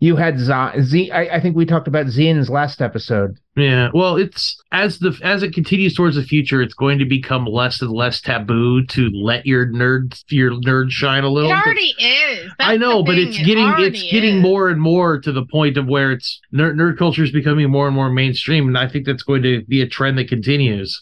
You had Z. Z I, I think we talked about zines last episode. Yeah. Well, it's as the as it continues towards the future, it's going to become less and less taboo to let your nerd your nerd shine a little. It already is. That's I know, but thing, it's getting already it's getting is. more and more to the point of where it's nerd, nerd culture is becoming more and more mainstream, and I think that's going to be a trend that continues.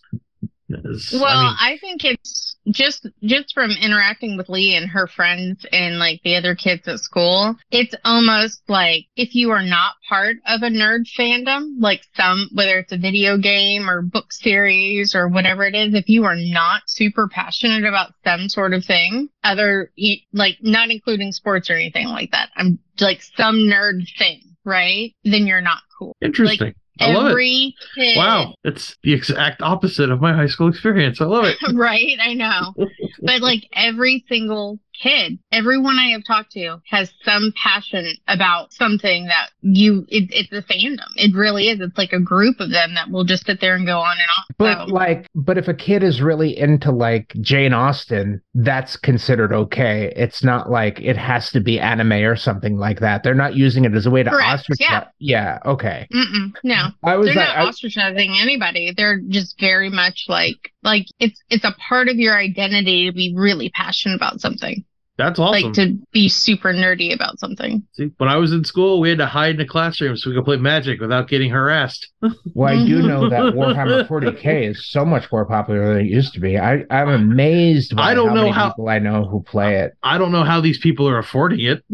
Well, I mean, I, think it's just just from interacting with Lee and her friends and like the other kids at school, it's almost like if you are not part of a nerd fandom, like some whether it's a video game or book series or whatever it is, if you are not super passionate about some sort of thing, other like not including sports or anything like that, I'm like some nerd thing, right? Then you're not cool. Interesting. I love it. Kid Wow, it's the exact opposite of my high school experience. I love it. *laughs* right i know but like every single kid everyone i have talked to has some passion about something that you it, it's a fandom it really is it's like a group of them that will just sit there and go on and on But So, like, but if a kid is really into like Jane Austen, that's considered okay. It's not like it has to be anime or something like that. They're not using it as a way to Correct, ostracize. yeah. yeah. Okay. mm-mm, no I was they're like, not I- ostracizing anybody they're just very much like like it's it's a part of your identity to be really passionate about something That's awesome. like to be super nerdy about something See, when I was in school, we had to hide in a classroom so we could play Magic without getting harassed. *laughs* well, I do know that *laughs* Warhammer 40k is so much more popular than it used to be. I, I'm amazed. By I don't how know many how- people I know who play it. I don't know how these people are affording it.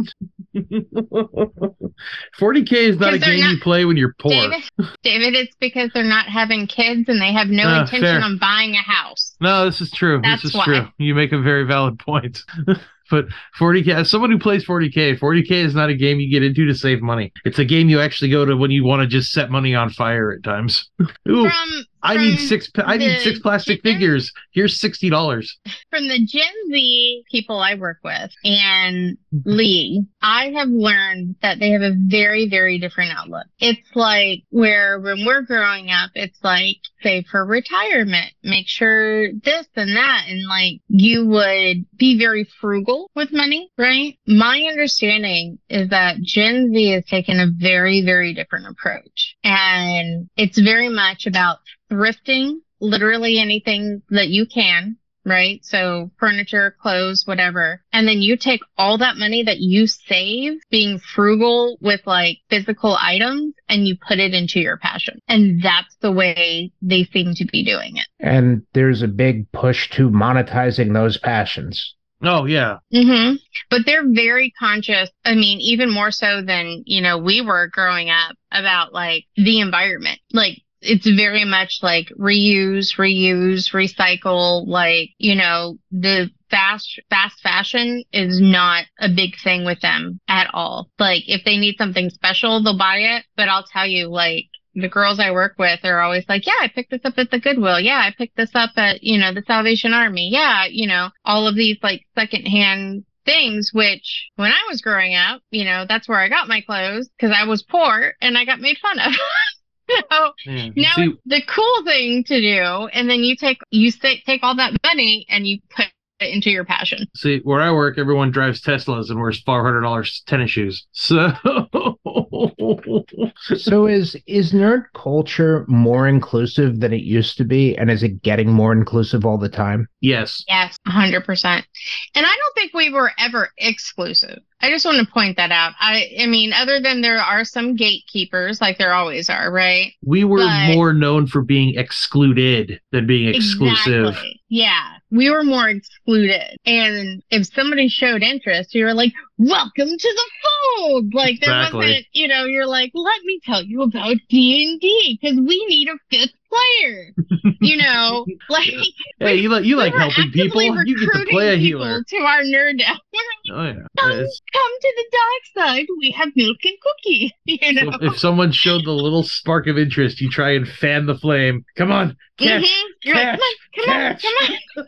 40k is not a game not- you play when you're poor. David, David, it's because they're not having kids and they have no Ah, intention fair. on buying a house. No, this is true. That's this is why. true. You make a very valid point. *laughs* but 40k, as someone who plays 40k, 40k is not a game you get into to save money. It's a game you actually go to when you want to just set money on fire at times. *laughs* Ooh, From I need six. I need six plastic figures. Here's sixty dollars. from the Gen Z people I work with and Lee, I have learned that they have a very, very different outlook. It's like where when we're growing up, it's like save for retirement, make sure this and that, and like you would be very frugal with money, right? My understanding is that Gen Z has taken a very, very different approach. And it's very much about thrifting literally anything that you can right? So furniture, clothes, whatever. And then you take all that money that you save being frugal with like physical items and you put it into your passion. And that's the way they seem to be doing it. And there's a big push to monetizing those passions. Oh yeah, Mm-hmm. But they're very conscious. I mean, even more so than, you know, we were growing up about like the environment. Like it's very much like reuse, reuse, recycle, like, you know, the fast, fast fashion is not a big thing with them at all. Like if they need something special, they'll buy it. But I'll tell you, like, the girls I work with are always like, yeah, I picked this up at the Goodwill. Yeah, I picked this up at, you know, the Salvation Army. Yeah, you know, all of these like secondhand things, which when I was growing up, you know, that's where I got my clothes because I was poor and I got made fun of. *laughs* *laughs* so mm, yeah. now See, the cool thing to do. And then you take, you say, take all that money and you put it into your passion. see, where I work, everyone drives Teslas and wears five hundred dollars tennis shoes. So *laughs* So is is nerd culture more inclusive than it used to be, and is it getting more inclusive all the time? yes, Yes, 100%. And I don't think we were ever exclusive. I just want to point that out. I I mean, other than there are some gatekeepers, like there always are, right? we were But- more known for being excluded than being exclusive. Exactly. Yeah. We were more excluded. And if somebody showed interest, you were like, welcome to the fold. Like there Exactly. wasn't, you know, you're like, let me tell you about D&D because we need a fifth player. you know, *laughs* like Hey, you like you like helping people. You get to play a healer. To our nerd *laughs* out. Oh yeah. Come, It's- come to the dark side. We have milk and cookie. *laughs* You know. so if someone showed the little spark of interest, you try and fan the flame. Come on, catch, Mhm. You're catch, like, come on,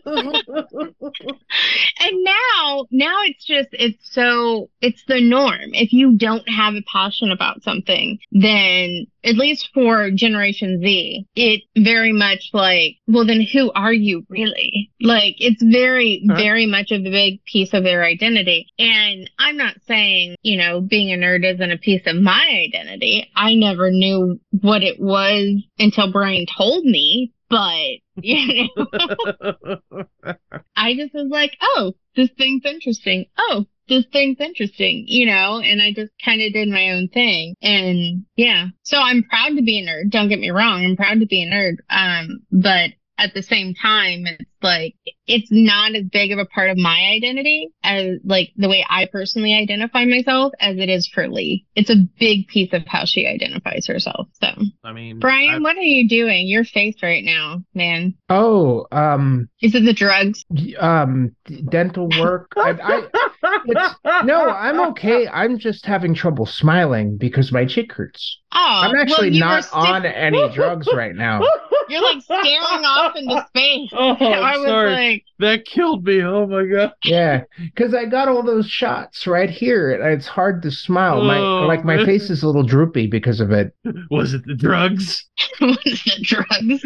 come on, come on. and now, now it's just, it's so, it's the norm. If you don't have a passion about something, then at least for Generation Z, it very much like, well, then who are you really? Like, it's very, Huh? very much a big piece of their identity. And I'm not saying, you know, being a nerd isn't a piece of my identity. I never knew what it was until Brian told me, but, *laughs* you know, *laughs* I just was like, oh, this thing's interesting. Oh, this thing's interesting, you know, and I just kind of did my own thing. And yeah, so I'm proud to be a nerd. Don't get me wrong. I'm proud to be a nerd. Um, but at the same time, it's like, it's not as big of a part of my identity as like the way I personally identify myself as it is for Lee. It's a big piece of how she identifies herself. So, I mean, Brian, I- what are you doing? Your face right now, man. Oh, um, Is it the drugs? um, dental work. I, I, it's, no, I'm okay. I'm just having trouble smiling because my cheek hurts. Oh, I'm actually well, not sti- on any drugs right now. *laughs* You're like staring off into space. *laughs* Oh, *laughs* I was sorry. like, that killed me. Oh my god. Yeah, because I got all those shots right here, it's hard to smile. My Oh, like my man. face is a little droopy because of it. *laughs* Was it the drugs? *laughs* Was it drugs?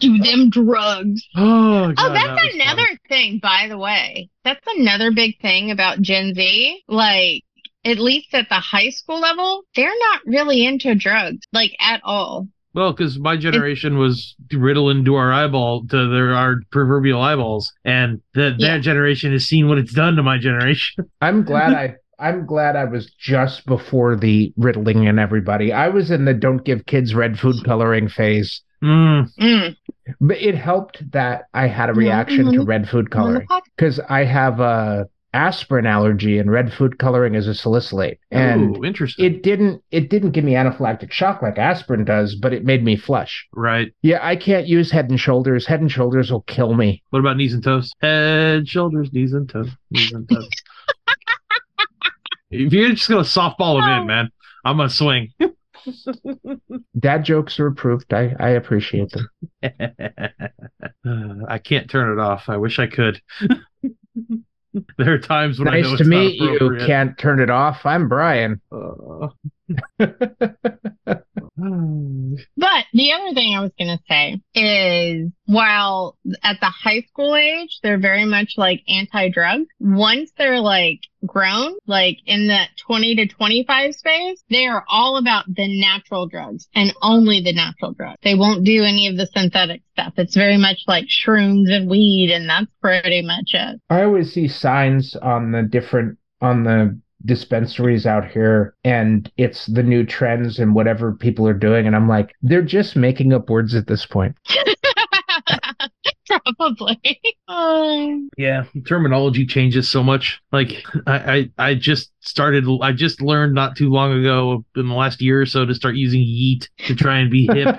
Do them drugs. *gasps* Oh, oh, God, Oh, that's was another fun. thing, by the way. That's another big thing about Gen Z. Like, at least at the high school level, they're not really into drugs, like at all. Well, because my generation was riddling to our eyeball to their our proverbial eyeballs, and that Yeah. that generation has seen what it's done to my generation. *laughs* I'm glad I *laughs* I'm glad I was just before the riddling and everybody. I was in the don't give kids red food coloring phase. Mm. Mm. But it helped that I had a Mhm, reaction to mhm. red food I'm on the coloring because I have a aspirin allergy and red food coloring is a salicylate. And Ooh, interesting. it didn't it didn't give me anaphylactic shock like aspirin does, but it made me flush. right. Yeah, I can't use head and shoulders. Head and shoulders will kill me. What about knees and toes? Head, shoulders, knees and toes. Knees and toes. *laughs* if you're just gonna softball them in, man, I'm gonna swing. *laughs* Dad jokes are approved. I, I appreciate them. Uh, *sighs* I can't turn it off. I wish I could. *laughs* *laughs* there are times when I know nice it's to not meet you. appropriate. Can't turn it off. I'm Brian. Uh, *laughs* But the other thing I was going to say is while at the high school age, they're very much like anti drug. Once they're like grown, like in that 20 to 25 space, they are all about the natural drugs and only the natural drugs. They won't do any of the synthetic stuff. It's very much like shrooms and weed, and that's pretty much it. I always see signs on the different on the dispensaries out here and it's the new trends and whatever people are doing and I'm like they're just making up words at this point. *laughs* Probably. *laughs* Um, yeah, terminology changes so much. Like I, I, I just started. I just learned not too long ago, in the last year or so, to start using yeet to try and be hip.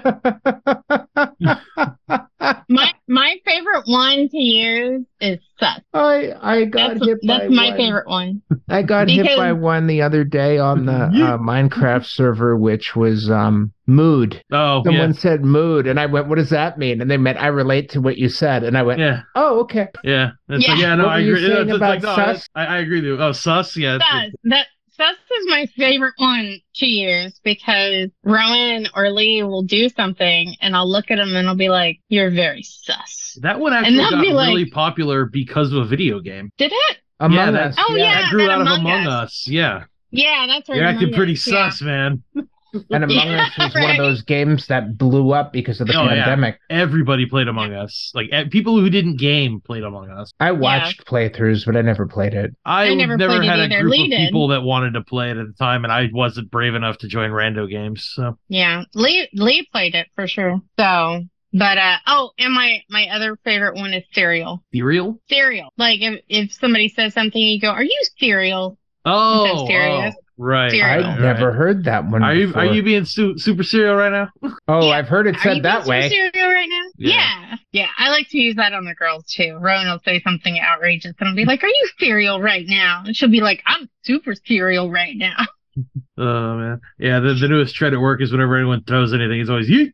*laughs* my my favorite one to use is sus. I I got That's, hit by that's my one. favorite one. I got hit by one the other day on the uh, Minecraft server, which was um mood. Oh Someone said mood, and I went, "What does that mean?" And they meant I relate to what you said, and I went, yeah, yeah, "Oh, okay." yeah. It's Yeah. like, yeah, no, What I you agree. saying It's- it's about like, no, sus? I, I agree with you. Oh, sus. Yeah. Sus. That sus is my favorite one to use because Rowan or Lee will do something and I'll look at them and I'll be like, "You're very sus." That one actually they'll got be like- really popular because of a video game. Did it? Among Yeah, that- Us. Oh, yeah. that grew out of Among Among Us. Us. Yeah, Yeah, that's right. you're acting pretty Us, yeah. sus, man. *laughs* And *laughs* Among Yeah, Us was one of those games that blew up because of the Oh, yeah. pandemic. Everybody played Among Us. Like people who didn't game played Among Us. I watched playthroughs, but I never played it. I, I never never played it had a either. group Lee of did. people that wanted to play it at the time, and I wasn't brave enough to join rando games. So Yeah, Lee Lee played it for sure. So, but uh oh, and my my other favorite one is cereal. Serial? Cereal. Like if if somebody says something, you go, "Are you cereal?" Oh, serious. Right. Serial. I've never right. heard that one. Are you before. are you being su- super serial right now? Oh, Yeah. I've heard it Are said you that being way. cereal right now? Yeah. Yeah. yeah. I like to use that on the girls too. Rowan will say something outrageous and I'll be like, Are you cereal right now? And she'll be like, I'm super cereal right now. *laughs* Oh man, yeah. The, the newest trend at work is whenever anyone throws anything, it's always you.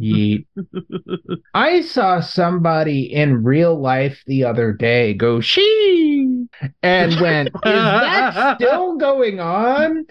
Yeet. *laughs* I saw somebody in real life the other day go she and went, Is that still going on?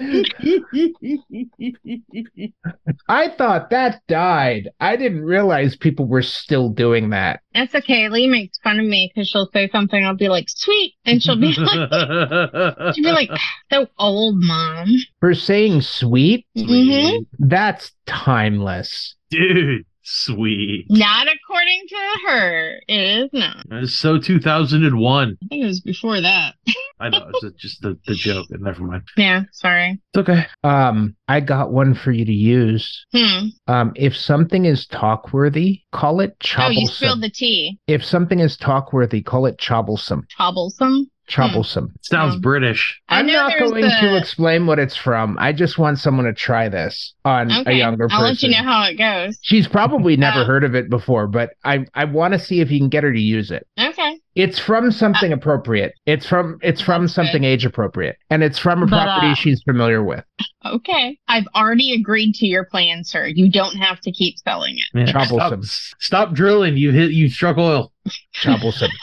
I thought that died. I didn't realize people were still doing that. That's okay. Lee makes fun of me because she'll say something. I'll be like, sweet. And she'll be like, *laughs* she'll be like, so old, mom. For saying sweet, Mhm. that's timeless. dude, Sweet. Not according to her. It is not. It's so 2001. I think it was before that. *laughs* I know it's just the, the joke. Never mind. Yeah, sorry. It's okay. Um, I got one for you to use. Hmm. Um, if something is talk worthy, call it Oh, you troublesome. spilled the tea. if something is talk worthy, call it troublesome. Troublesome. Troublesome. It sounds Um, British. I I'm not going the- to explain what it's from. I just want someone to try this on a younger person. I'll let you know how it goes. She's probably *laughs* never Uh, heard of it before, but I I want to see if you can get her to use it. Okay. It's from something appropriate. It's from it's from That's something age appropriate, and it's from a But, property uh, she's familiar with. Okay. I've already agreed to your plan, sir. You don't have to keep selling it. Yeah. Troublesome. Stop, stop drilling. You hit. You struck oil. Troublesome. *laughs*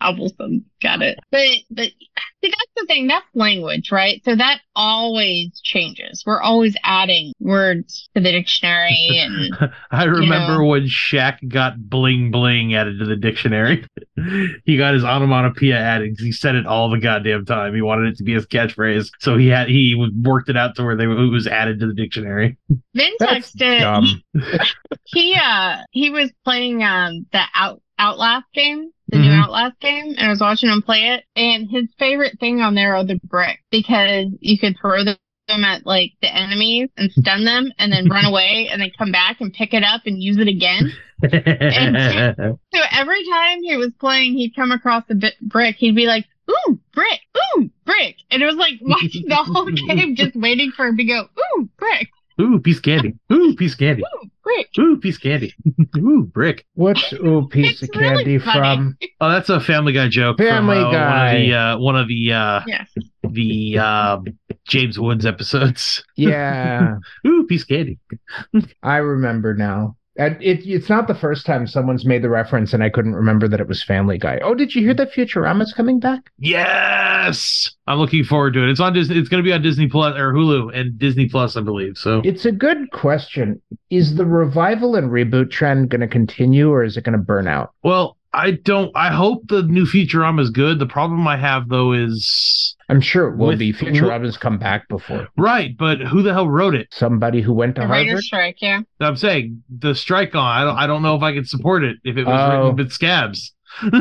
Troublesome. Got it. But but see that's the thing. That's language, right? So that always changes. We're always adding words to the dictionary and *laughs* I remember know. when Shaq got bling bling added to the dictionary. *laughs* he got his onomatopoeia added 'cause he said it all the goddamn time. He wanted it to be his catchphrase, so he had he worked it out to where they it was added to the dictionary. *laughs* Vin That's texted dumb. he uh he was playing um the out Outlast game, the new Mhm. Outlast game, and I was watching him play it. And his favorite thing on there are the bricks because you could throw them at like the enemies and stun them, and then run *laughs* away, and then come back and pick it up and use it again. *laughs* *laughs* So every time he was playing, he'd come across a bit brick. He'd be like, "Ooh, brick! Ooh, brick!" And it was like watching the whole game, just waiting for him to go, "Ooh, brick! Ooh, piece candy. Ooh, piece candy. Ooh, brick!" Ooh, piece of candy. *laughs* Ooh, brick. What's ooh *laughs* piece of really candy funny. from? *laughs* Oh, that's a Family Guy joke. Family from, uh, Guy. One of the uh, one of the uh, Yes. the uh, James Woods episodes. Yeah, Ooh, piece of candy. I remember now. And it, it's not the first time someone's made the reference, and I couldn't remember that it was Family Guy. Oh, did you hear that Futurama's coming back? Yes, I'm looking forward to it. It's on Disney. It's going to be on Disney Plus or Hulu and Disney Plus, I believe. So It's a good question. Is the revival and reboot trend going to continue, or is it going to burn out? Well, I don't. I hope the new Futurama is good. The problem I have though is I'm sure it will With- be. Robin's come back before. right, but who the hell wrote it? Somebody who went to The writer's Harvard. strike, yeah. I'm saying the strike on. I don't. I don't know if I could support it if it was Oh. written with scabs. *laughs* as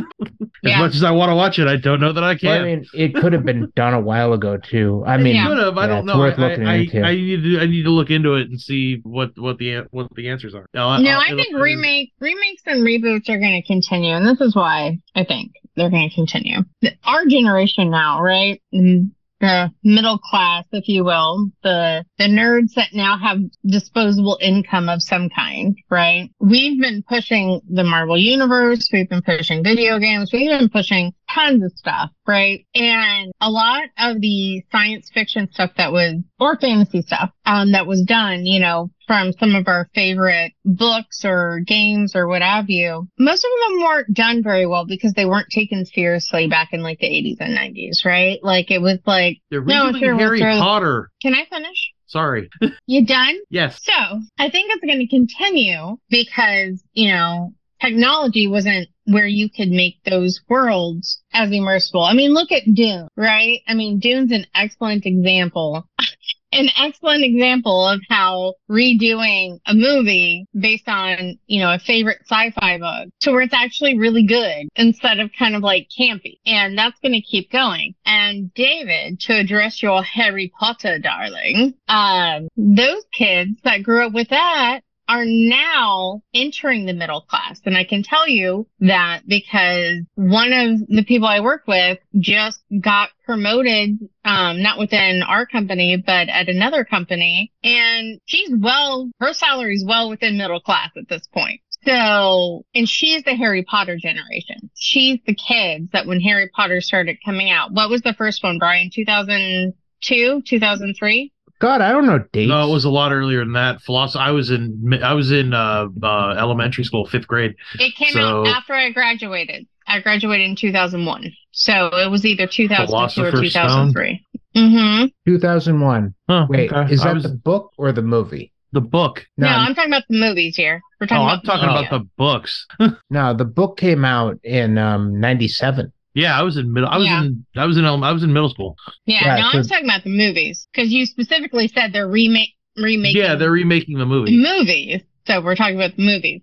Yeah. much as I want to watch it, I don't know that I can. Well, I mean, it could have been done a while ago too. I mean, Yeah. could have. I yeah, don't know. worth I, looking I, into. I, I need to. I need to look into it and see what what the what the answers are. No, No, I think remake remakes and reboots are going to continue, and this is why I think they're going to continue. Our generation now, right? Mm, The middle class, if you will, the the nerds that now have disposable income of some kind, right? We've been pushing the Marvel universe, we've been pushing video games, we've been pushing tons of stuff, right? And a lot of the science fiction stuff that was or fantasy stuff um that was done, you know, from some of our favorite books or games or what have you. Most of them weren't done very well because they weren't taken seriously back in like the 80s and 90s, right? Like it was like, they're No, redoing sure, we'll Harry throw- Potter. can I finish? Sorry. *laughs* You done? yes. So I think it's going to continue because, you know, technology wasn't where you could make those worlds as immersive. I mean, look at Dune, right? I mean, Dune's an excellent example. *laughs* An excellent example of how redoing a movie based on, you know, a favorite sci-fi book to where it's actually really good instead of kind of like campy. And that's going to keep going. And David, to address your Harry Potter darling, um, those kids that grew up with that are now entering the middle class. And I can tell you that because one of the people I work with just got promoted, um, not within our company, but at another company. And she's well, her salary's well within middle class at this point. So, and she's the Harry Potter generation. She's the kids that when Harry Potter started coming out, what was the first one, Brian? 2002, 2003? God, I don't know dates. No, it was a lot earlier than that. Philosophy. I was in. I was in uh, uh, elementary school, fifth grade. It came So- out after I graduated. I graduated in 2001. So it was either 2002 or 2003. Mm-hmm. 2001. Huh, Wait, okay. is that was the book or the movie? the book. No, I'm talking about the movies here. We're Oh, talking I'm about talking the about the books. *laughs* no, the book came out in um 97. Yeah, I was in middle. I was Yeah. in. I was in. ele- I was in middle school. Yeah, Yeah, no, so- I'm talking about the movies because you specifically said they're remake remaking Yeah, they're remaking the movie. movies. So we're talking about the movies.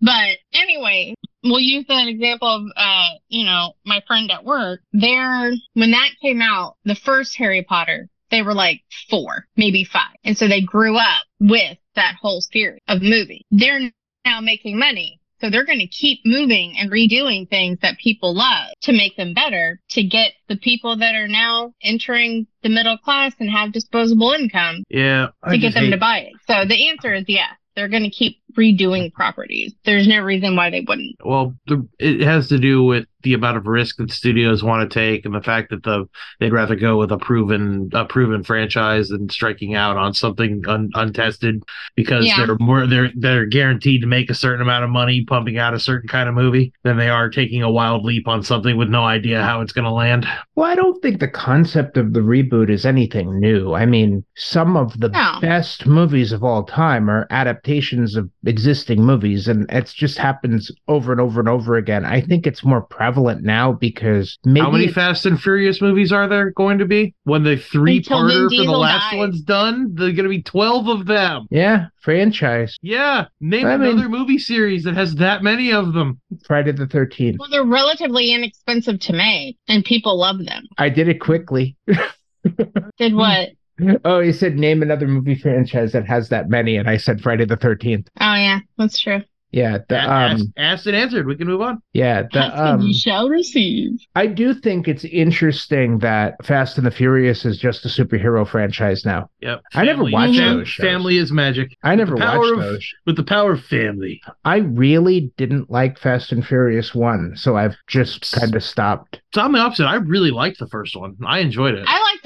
But anyway, we'll use that example of, uh, you know, my friend at work. There, when that came out, the first Harry Potter, they were like four, maybe five. And so they grew up with that whole series of movies. They're now making money. So they're going to keep moving and redoing things that people love to make them better to get the people that are now entering the middle class and have disposable income Yeah, I to get them hate- to buy it. So the answer is yes. They're going to keep redoing properties. There's no reason why they wouldn't. Well, the, it has to do with the amount of risk that studios want to take, and the fact that the they'd rather go with a proven a proven franchise than striking out on something un, untested because Yeah. they're more they're they're guaranteed to make a certain amount of money pumping out a certain kind of movie than they are taking a wild leap on something with no idea how it's going to land. Well, I don't think the concept of the reboot is anything new. I mean, some of the No. best movies of all time are adaptations of existing movies, and it just happens over and over and over again. I think it's more prevalent now because maybe how many it- Fast and Furious movies are there going to be? When the three Until parter for the last dies. one's done, there's going to be twelve of them. yeah, franchise Yeah, name I mean- another movie series that has that many of them. Friday the Thirteenth. Well, they're relatively inexpensive to make and people love them. I did it quickly. *laughs* Did what? Oh, he said name another movie franchise that has that many, and I said Friday the Thirteenth. Oh, yeah, that's true. Yeah, the asked, um, asked and answered. We can move on. yeah, the Ask um. you shall receive. I do think it's interesting that Fast and the Furious is just a superhero franchise now. Yep. I never Family- watched fam- those shows. Family is magic. I never watched of- those. With the power of family. I really didn't like Fast and Furious 1, so I've just kind of stopped. So I'm the opposite. I really liked the first one. I enjoyed it. I liked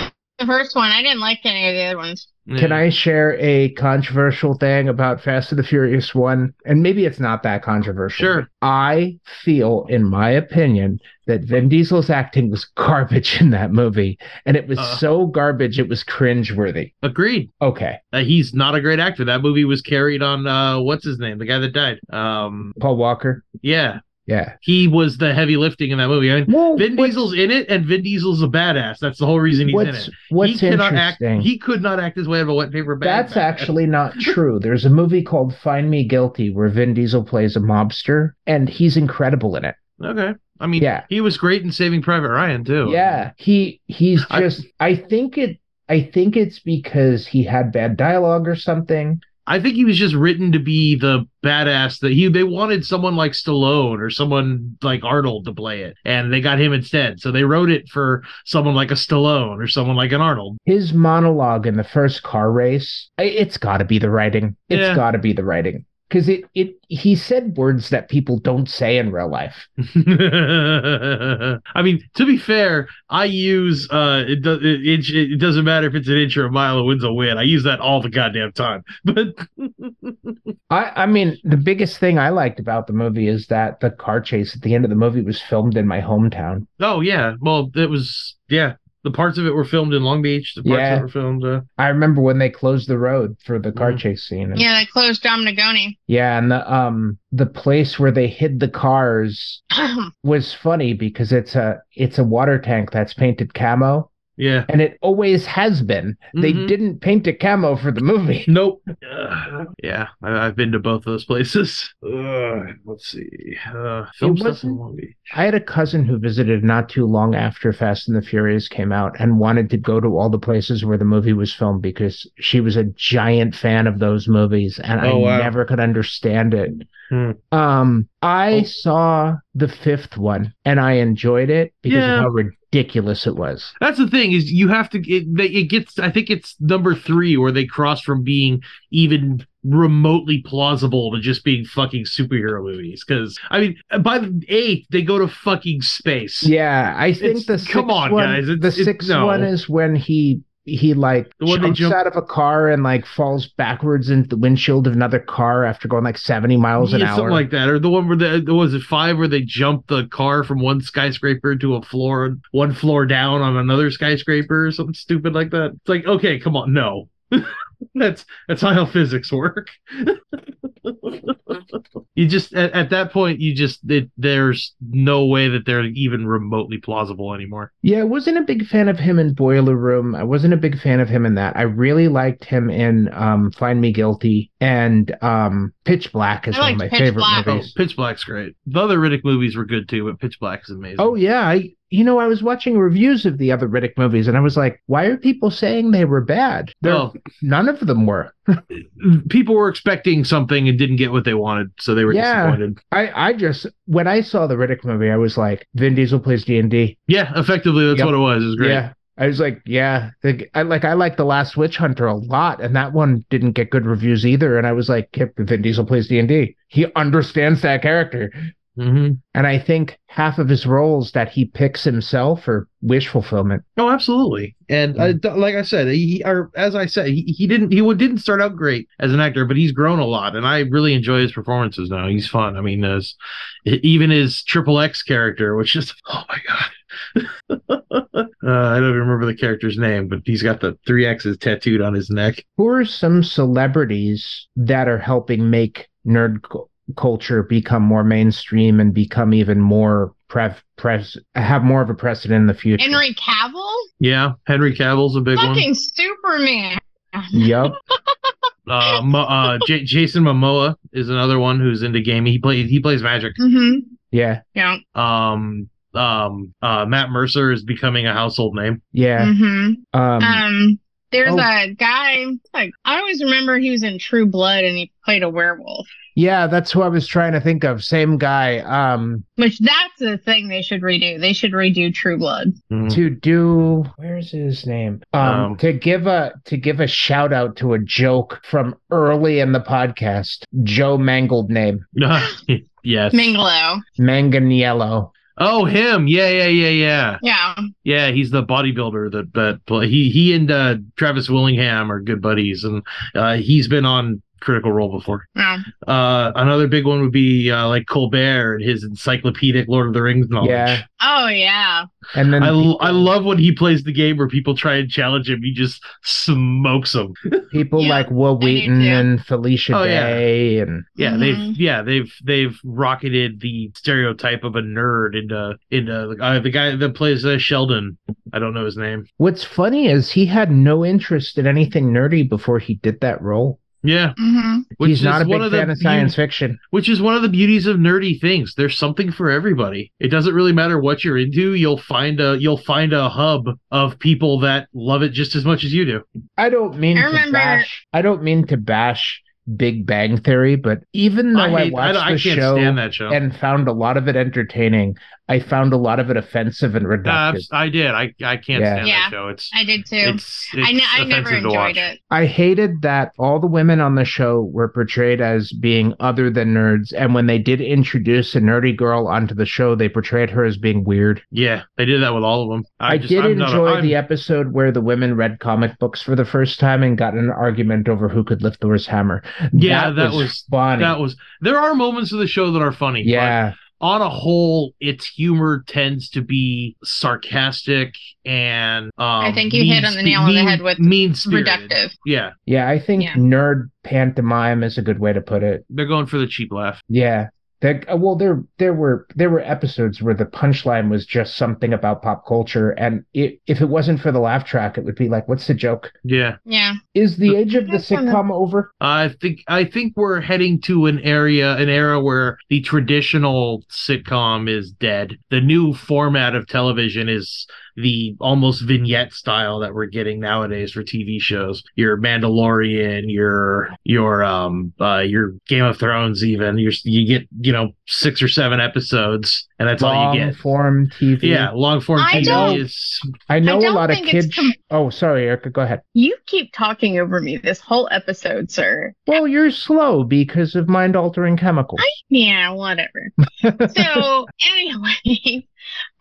the first one. I didn't like any of the other ones. Can I share a controversial thing about Fast and the Furious 1? And maybe it's not that controversial. Sure. I feel, in my opinion, that Vin Diesel's acting was *laughs* garbage in that movie. And it was Uh. so garbage, it was cringeworthy. Agreed. Okay. Uh, he's not a great actor. That movie was carried on uh what's his name? The guy that died. Um Paul Walker? yeah. Yeah. He was the heavy lifting in that movie. I mean Well, Vin Diesel's in it and Vin Diesel's a badass. That's the whole reason he's in it. what's he cannot act he could not act his way out of a wet paper bag. That's actually not *laughs* true. There's a movie called Find Me Guilty where Vin Diesel plays a mobster, and he's incredible in it. Okay. I mean, Yeah. he was great in Saving Private Ryan too. Yeah, he he's I- just. I think it. I think it's because he had bad dialogue or something. I think he was just written to be the badass that he they wanted someone like Stallone or someone like Arnold to play it and they got him instead. So they wrote it for someone like a Stallone or someone like an Arnold. His monologue in the first car race, it's got to be the writing. It's Yeah. got to be the writing because it it he said words that people don't say in real life. *laughs* I mean, to be fair, I use uh it it, it doesn't matter if it's an inch or a mile, a win's a win. I use that all the goddamn time. *laughs* But I I mean the biggest thing I liked about the movie is that the car chase at the end of the movie was filmed in my hometown. oh yeah, well it was yeah. The parts of it were filmed in Long Beach. The parts Yeah. that were filmed. Uh, I remember when they closed the road for the car Mhm. chase scene. And- Yeah, they closed Dominagoni. Yeah, and the um the place where they hid the cars *clears throat* was funny because it's a it's a water tank that's painted camo yeah. and it always has been. They Mhm. didn't paint a camo for the movie. *laughs* Nope. Uh, yeah, I, I've been to both those places. *laughs* Uh, let's see. Uh, film stuff in wasn't- Long Beach. I had a cousin who visited not too long after Fast and the Furious came out and wanted to go to all the places where the movie was filmed because she was a giant fan of those movies and Oh, I wow. never could understand it. Hmm. Um I Oh. saw the fifth one and I enjoyed it because Yeah. of how ridiculous it was. That's the thing is you have to. It, it gets. I think it's number three where they cross from being even remotely plausible to just being fucking superhero movies. Because I mean, uh, by the eighth they go to fucking space. Yeah, I think It's- the come sixth on, one, guys, it's- the sixth no. one is when he he like one jumps jump- out of a car and like falls backwards into the windshield of another car after going like seventy miles an hour. something like that, or the one where the was it five where they jump the car from one skyscraper to a floor, one floor down on another skyscraper, or something stupid like that. It's like, okay, come on, no, *laughs* *laughs* that's that's not how physics work. *laughs* you just at, at that point you just it, there's no way that they're even remotely plausible anymore. Yeah, I wasn't a big fan of him in Boiler Room. I wasn't a big fan of him in that. I really liked him in um, Find Me Guilty and um, Pitch Black is I one of my Pitch favorite Black. Oh, movies. Pitch Black's great. The other Riddick movies were good too, but Pitch Black is amazing. Oh yeah, I you know I was watching reviews of the other Riddick movies and I was like, why are people saying they were bad? They're, Well, none of them were. *laughs* people were expecting something and didn't get what they wanted, so they were Yeah. disappointed. I I just when I saw the Riddick movie, I was like, Vin Diesel plays D and D. Yeah, effectively, that's Yep. what it was. It was great. Yeah. I was like, yeah, the, I like I like the Last Witch Hunter a lot, and that one didn't get good reviews either. And I was like, yep, Vin Diesel plays D and D. He understands that character, hmm and I think half of his roles that he picks himself are wish fulfillment. Oh, absolutely. And uh, th- like I said, he or as I said, he, he didn't he didn't start out great as an actor, but he's grown a lot, and I really enjoy his performances now. He's fun. I mean, as even his Triple X character, which is *laughs* oh my god. *laughs* uh, I don't even remember the character's name, but he's got the three X's tattooed on his neck. Who are some celebrities that are helping make nerd culture become more mainstream and become even more prev pres have more of a precedent in the future? Henry Cavill? Yeah, Henry Cavill's a big one. Fucking Superman. Yep. *laughs* Uh, Mo- uh, J- Jason Momoa is another one who's into gaming. He plays he plays Magic. hmm Yeah. Yeah. Um, um, uh, Matt Mercer is becoming a household name. Yeah. hmm Um, Um, there's oh. a guy, like, I always remember he was in True Blood and he played a werewolf, yeah, that's who I was trying to think of. Same guy. Um, which that's the thing they should redo. They should redo True Blood. to do where's his name? Um, Um, to give a to give a shout out to a joke from early in the podcast. Joe Mangled name *laughs* yes. Mingalo. Manganiello. Oh, him. Yeah, yeah, yeah, yeah. Yeah. Yeah, he's the bodybuilder that that play. He he and uh, Travis Willingham are good buddies, and uh, he's been on Critical Role before. Yeah. Uh, another big one would be uh, like Colbert and his encyclopedic Lord of the Rings knowledge. Yeah. Oh, yeah. And then I, people, I love when he plays the game where people try and challenge him. He just smokes them. *laughs* people Yeah, like Will do Wheaton and Felicia Oh, yeah. Day and Yeah, Mhm. they've yeah they've they've rocketed the stereotype of a nerd into into uh, the guy that plays uh, Sheldon. I don't know his name. what's funny is he had no interest in anything nerdy before he did that role. Yeah, hmm which He's not is a one big of the fan of beau- science fiction. which is one of the beauties of nerdy things. There's something for everybody. It doesn't really matter what you're into. You'll find a you'll find a hub of people that love it just as much as you do. I don't mean I to remember- bash. I don't mean to bash Big Bang Theory, but even though I, I, hate, I, watched I the can't show stand that show. and found a lot of it entertaining, I found a lot of it offensive and Uh. I did. I I can't Yeah. stand Yeah. that show. It's I did too. it's, it's I, n- I never offensive to watch. enjoyed it. I hated that all the women on the show were portrayed as being other than nerds, and when they did introduce a nerdy girl onto the show, they portrayed her as being weird. Yeah, they did that with all of them. I, just- did I'm not a- enjoy the episode where the women read comic books for the first time and got an argument over who could lift Thor's hammer. Yeah, that was- funny. That was there are moments of the show that are funny. but yeah, on a whole, its humor tends to be sarcastic and um, I think you hit on the nail on the head with mean Reductive. Yeah, yeah. I think Yeah. nerd pantomime is a good way to put it. they're going for the cheap laugh. Yeah. That, uh, well, there there were there were episodes where the punchline was just something about pop culture, and it, if it wasn't for the laugh track, it would be like, "What's the joke? Yeah, Yeah. Is the age of the That's one sitcom over?" I think I think we're heading to an area, an era where the traditional sitcom is dead. The new format of television is the almost vignette style that we're getting nowadays for TV shows. Your Mandalorian, your your um uh your Game of Thrones, even you you get you know six or seven episodes, and that's all you get. Long form TV. Yeah, long form I TV is I know I a lot of kids. com- oh, sorry, Erica. Go ahead. You keep talking over me this whole episode, sir. Well, you're slow because of mind altering chemicals. Yeah, whatever. *laughs* so anyway,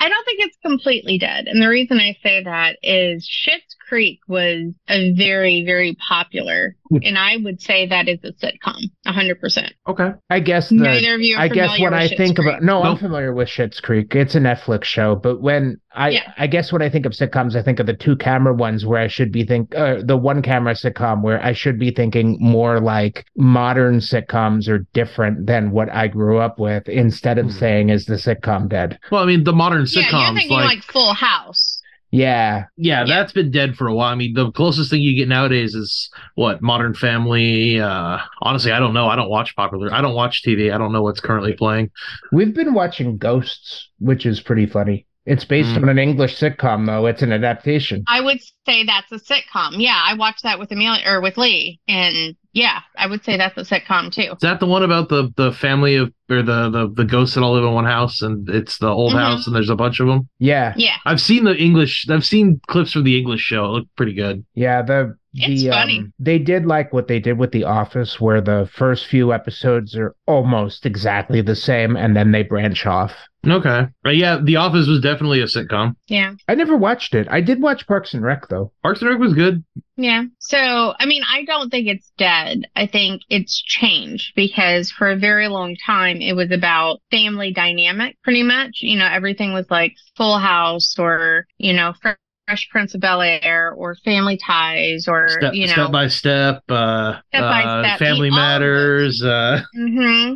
I don't think it's completely dead. And the reason I say that is Schitt's Creek was a very, very popular and I would say that is a sitcom, hundred percent. Okay. I guess the Neither of you are I guess familiar when with I Schitt's think Creek. about no, I'm familiar with Schitt's Creek. It's a Netflix show, but when I Yeah. I guess when I think of sitcoms, I think of the two camera ones where I should be think uh, the one camera sitcom where I should be thinking more like modern sitcoms are different than what I grew up with, instead of Hmm. saying is the sitcom dead? Well, I mean, the modern yeah, you're sitcoms, thinking like, like, Full House. Yeah, yeah, Yeah. that's been dead for a while. I mean, the closest thing you get nowadays is what Modern Family. Uh, honestly, I don't know. I don't watch popular. I don't watch TV. I don't know what's currently playing. we've been watching Ghosts, which is pretty funny. It's based Hmm. on an English sitcom, though. It's an adaptation. I would say that's a sitcom. Yeah, I watched that with Amelia or with Lee, and yeah, I would say that's a sitcom too. Is that the one about the the family of or the the the ghosts that all live in one house and it's the old Mhm. house and there's a bunch of them? Yeah, Yeah, I've seen the English. I've seen clips from the English show. It looked pretty good. Yeah, the It's the funny. um, they did like what they did with The Office, where the first few episodes are almost exactly the same, and then they branch off. Okay. But yeah, The Office was definitely a sitcom. yeah, I never watched it. I did watch Parks and Rec though. Parks and Rec was good. yeah. So, I mean, I don't think it's dead. I think it's changed because for a very long time it was about family dynamic, pretty much. You know, everything was like Full House or you know. Fresh Prince of Bel Air or Family Ties or Step, you know step by step. Uh, Step by uh, Step, Family all Matters. Uh, hmm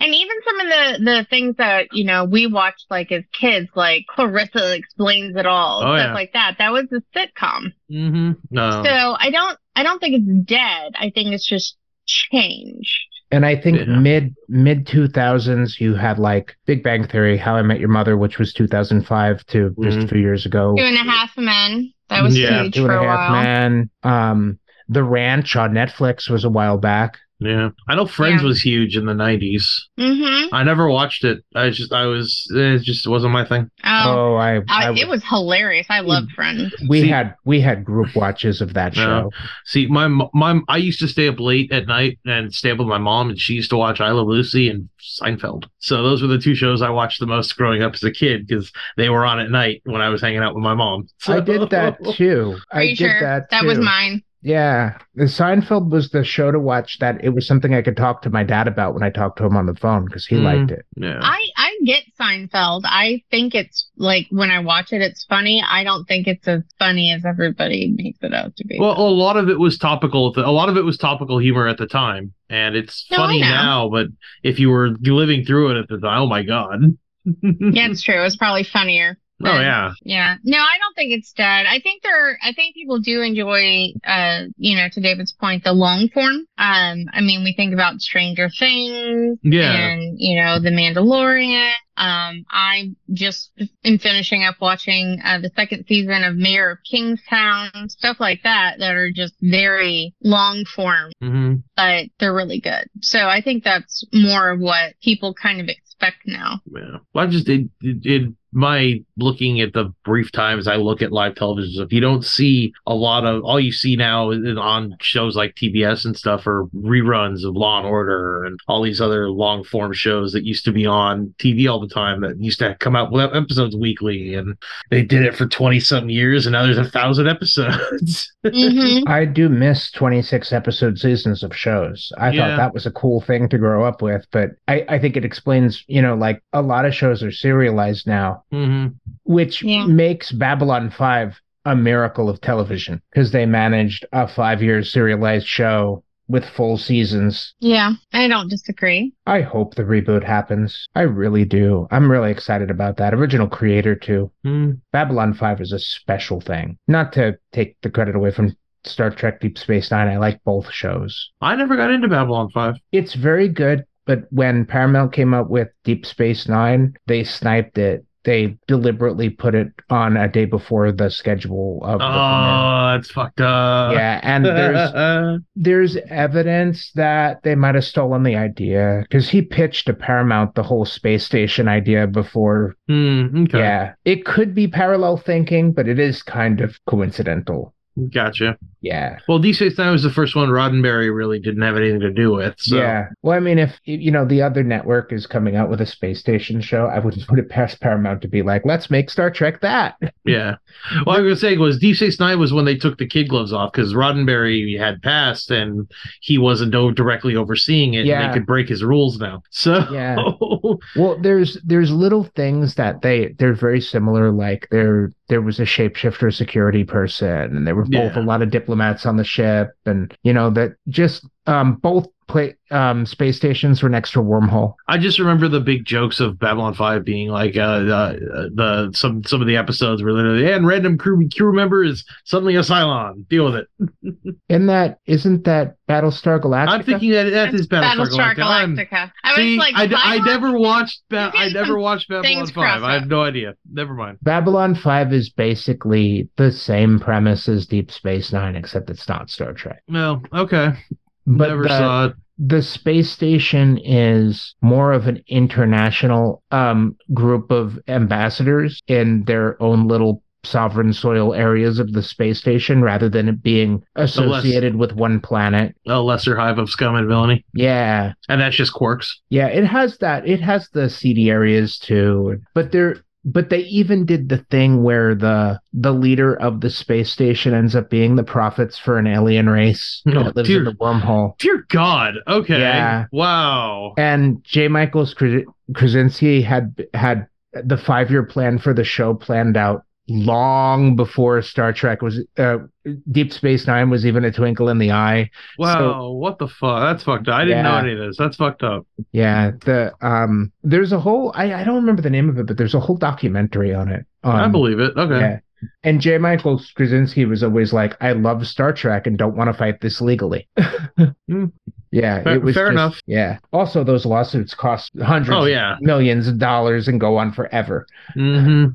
And even some of the the things that you know we watched like as kids, like Clarissa explains it all, Oh, stuff yeah. like that. That was a sitcom. mm-hmm. No. So I don't I don't think it's dead. I think it's just changed. And I think Yeah. mid mid two thousands, you had like Big Bang Theory, How I Met Your Mother, which was two thousand five to just a few years ago. Two and a Half Men. That was Yeah, huge Two and for a a Half while. Men. Um, The Ranch on Netflix was a while back. Yeah. I know Friends Yeah. was huge in the '90s. hmm I never watched it. I just, I was, it just wasn't my thing. Oh, Oh, I, I, I it was hilarious. I loved Friends. we See- had we had group watches of that No. show. See, my my, I used to stay up late at night and stay up with my mom, and she used to watch I Love Lucy and Seinfeld. So those were the two shows I watched the most growing up as a kid because they were on at night when I was hanging out with my mom. So, I did that *laughs* too. Are I you did sure? that. that was mine. Yeah, the Seinfeld was the show to watch. That it was something I could talk to my dad about when I talked to him on the phone because he Mm. liked it. Yeah. I I get Seinfeld. I think it's like when I watch it, it's funny. I don't think it's as funny as everybody makes it out to be. Well, a lot of it was topical. A lot of it was topical humor at the time, and it's No, funny now. But if you were living through it at the time, oh my god! *laughs* yeah, it's true. It's probably funnier. Oh yeah. Yeah. No, I don't think it's dead. I think there I think people do enjoy uh, you know, to David's point, the long form. Um, I mean, we think about Stranger Things Yeah. and, you know, The Mandalorian. Um, I just am finishing up watching uh, the second season of Mayor of Kingstown, stuff like that that are just very long form, hmm but they're really good. So I think that's more of what people kind of expect now. Yeah. Well, I just it, it, it my looking at the brief times I look at live television stuff, you don't see a lot of all you see now on shows like TBS and stuff are reruns of Law and Order and all these other long form shows that used to be on TV all the time that used to come out with episodes weekly and they did it for twenty something years and now there's a thousand episodes. hmm I do miss 26 episode seasons of shows. I Yeah. thought that was a cool thing to grow up with, but I, I think it explains, you know, like a lot of shows are serialized now, mm-hmm. which Yeah. makes Babylon 5 a miracle of television because they managed a five year serialized show with full seasons. Yeah, I don't disagree. I hope the reboot happens. I really do. I'm really excited about that. Original creator, too. Mm. Babylon 5 is a special thing. Not to take the credit away from Star Trek Deep Space Nine, I like both shows. I never got into Babylon Five. It's very good, but when Paramount came up with Deep Space Nine, they sniped it. They deliberately put it on a day before the schedule of the premiere. Oh, that's fucked up. Yeah, and there's *laughs* there's evidence that they might have stolen the idea because he pitched to Paramount the whole space station idea before. Hmm, okay. Yeah, it could be parallel thinking, but it is kind of coincidental. Gotcha. Yeah. Well, D Space was the first one Roddenberry really didn't have anything to do with. So. Yeah. Well, I mean, if you know the other network is coming out with a space station show, I wouldn't *laughs* put it past Paramount to be like, let's make Star Trek that. *laughs* Yeah. Well, I was saying was Deep Space Nine was when they took the kid gloves off because Roddenberry had passed and he wasn't directly overseeing it. And Yeah. they could break his rules now. *laughs* So Yeah. Well, there's there's little things that they they're very similar. Like there there was a shapeshifter security person, and there were both Yeah. a lot of diplomats on the ship, and you know that just um both play um space stations were next to a wormhole. I just remember the big jokes of Babylon Five being like uh, the the some some of the episodes were literally and random crew crew member is suddenly a Cylon. Deal with it. *laughs* In that isn't that Battlestar Galactica? I'm thinking that that is Battlestar, Battlestar Galactica. I'm- Galactica. I See, was like, I, d- I Cylon? never watched. Ba- I never watched Babylon Five. I have no idea. Never mind. Babylon Five is basically the same premise as Deep Space Nine, except it's not Star Trek. No, okay. But never the, saw it. the space station is more of an international um, group of ambassadors in their own little sovereign soil areas of the space station rather than it being associated with one planet. A lesser hive of scum and villainy, Yeah. and that's just quirks. Yeah, it has that. It has the seedy areas too. But there but they even did the thing where the the leader of the space station ends up being the prophets for an alien race Oh, that lives dear. in the wormhole. Dear God. Okay. Yeah. Wow. And J. Michaels Kras- Straczynski had had the five year plan for the show planned out long before Star Trek was uh, Deep Space Nine was even a twinkle in the eye. Wow. what the fuck? That's fucked up. I didn't know any of this. That's fucked up. Yeah, the um, there's a whole I, I don't remember the name of it, but there's a whole documentary on it. I Um, believe it. Okay. Yeah. And J. Michael Straczynski was always like, I love Star Trek and don't want to fight this legally. *laughs* Hmm. Yeah, Fair- it was fair just- enough. Yeah. Also, those lawsuits cost hundreds Oh of yeah. millions of dollars and go on forever. hmm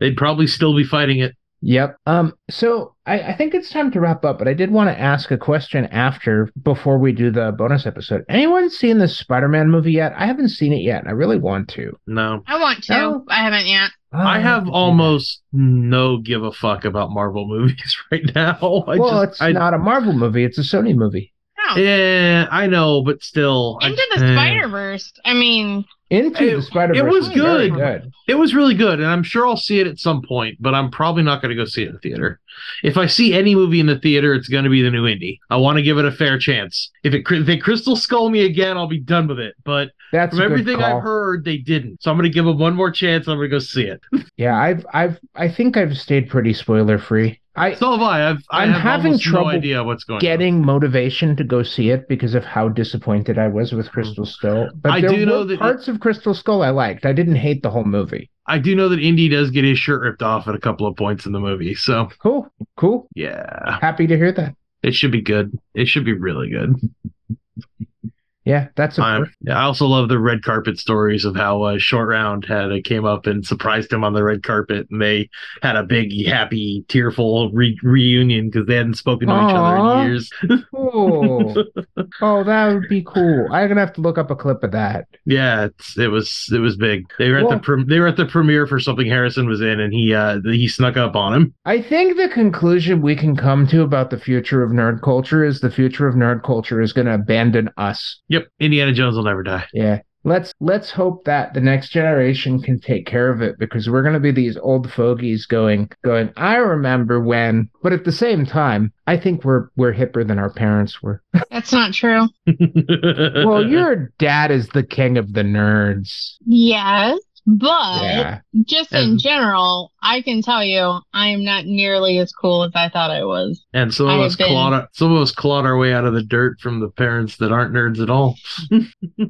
They'd probably still be fighting it. Yep. Um. So I, I think it's time to wrap up, but I did want to ask a question after before we do the bonus episode. Anyone seen the Spider-Man movie yet? I haven't seen it yet, and I really want to. No. I want to. No. I haven't yet. I Oh, have yeah. almost no give a fuck about Marvel *laughs* movies right now. I well, just, it's I, not a Marvel movie; it's a Sony movie. No. Yeah, I know, but still. I- Into the eh. Spider Verse. I mean, Into It- the Spider-Verse it was very good. good. It was really good, and I'm sure I'll see it at some point, but I'm probably not going to go see it in the theater. If I see any movie in the theater, it's going to be the new Indy. I want to give it a fair chance. If it if they Crystal Skull me again, I'll be done with it. But That's from everything call. I've heard, they didn't. So I'm going to give them one more chance. I'm going to go see it. *laughs* Yeah, I've I've I think I've stayed pretty spoiler free. I So have I. I've I I'm have having trouble no idea what's going on. getting motivation to go see it because of how disappointed I was with Crystal mm. Skull. But I there do were know that it- parts of Crystal Skull I liked. I didn't hate the whole movie. I do know that Indy does get his shirt ripped off at a couple of points in the movie. So Cool, cool. yeah, Happy to hear that. it should be good. It should be really good. *laughs* Yeah, that's I also love the red carpet stories of how uh, Short Round had uh, came up and surprised him on the red carpet, and they had a big, happy, tearful re- reunion because they hadn't spoken to each other in years. *laughs* cool. oh, that would be cool. I'm gonna have to look up a clip of that. yeah, it's, it was it was big. They were at the pre- they were at the premiere for something Harrison was in, and he uh he snuck up on him. I think the conclusion we can come to about the future of nerd culture is the future of nerd culture is going to abandon us. Yep, Indiana Jones will never die. Yeah. Let's let's hope that the next generation can take care of it because we're going to be these old fogies going going I remember when but at the same time I think we're we're hipper than our parents were. *laughs* that's not true. *laughs* well, your dad is the king of the nerds. Yes, but Yeah. just in general, I can tell you, I am not nearly as cool as I thought I was. and some I of have us been- clawed some of us clawed our way out of the dirt from the parents that aren't nerds at all. *laughs*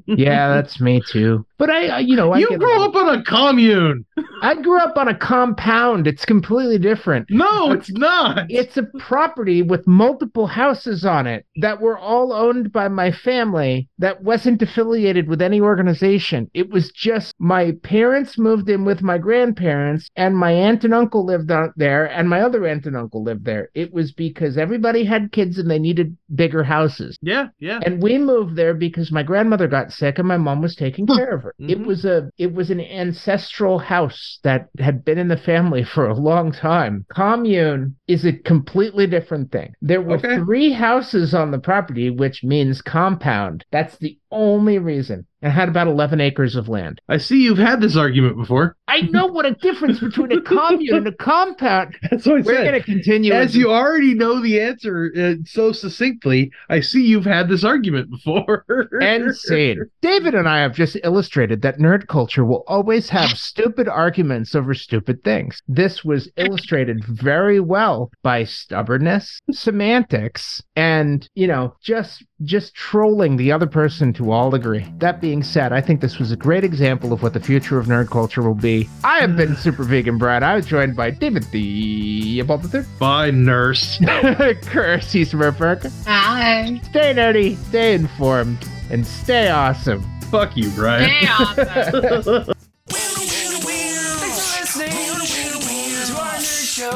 Yeah, that's me too. But I, I you know, I you get- grew up on a commune. I grew up on a compound. It's completely different. No, it's not. It's a property with multiple houses on it that were all owned by my family that wasn't affiliated with any organization. It was just my parents moved in with my grandparents, and my aunt and uncle lived out there, and my other aunt and uncle lived there. It was because everybody had kids and they needed bigger houses. Yeah, yeah. And we moved there because my grandmother got sick and my mom was taking care of her. It Mhm. was a it was an ancestral house that had been in the family *laughs* for a long time. Commune is a completely different thing. There were Okay. three houses on the property, which means compound. That's the only reason. And had about 11 acres of land. I see you've had this argument before. I know what a difference between a commune and a compound. *laughs* That's what I We're going to continue. As you already know the answer uh, so succinctly, I see you've had this argument before. *laughs* Insane. David and I have just illustrated that nerd culture will always have stupid arguments over stupid things. This was illustrated very well by stubbornness, semantics, and, you know, just just trolling the other person to all degree. That being said, I think this was a great example of what the future of nerd culture will be. I have been *sighs* Super Vegan Brad. I was joined by David the about the third Bye, nurse. Kirsty Smurfberg. Hi. Stay nerdy, stay informed, and stay awesome. Fuck you, Brian. Stay *laughs* awesome. Thanks for listening to our nerd show.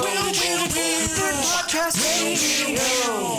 Podcast Radio.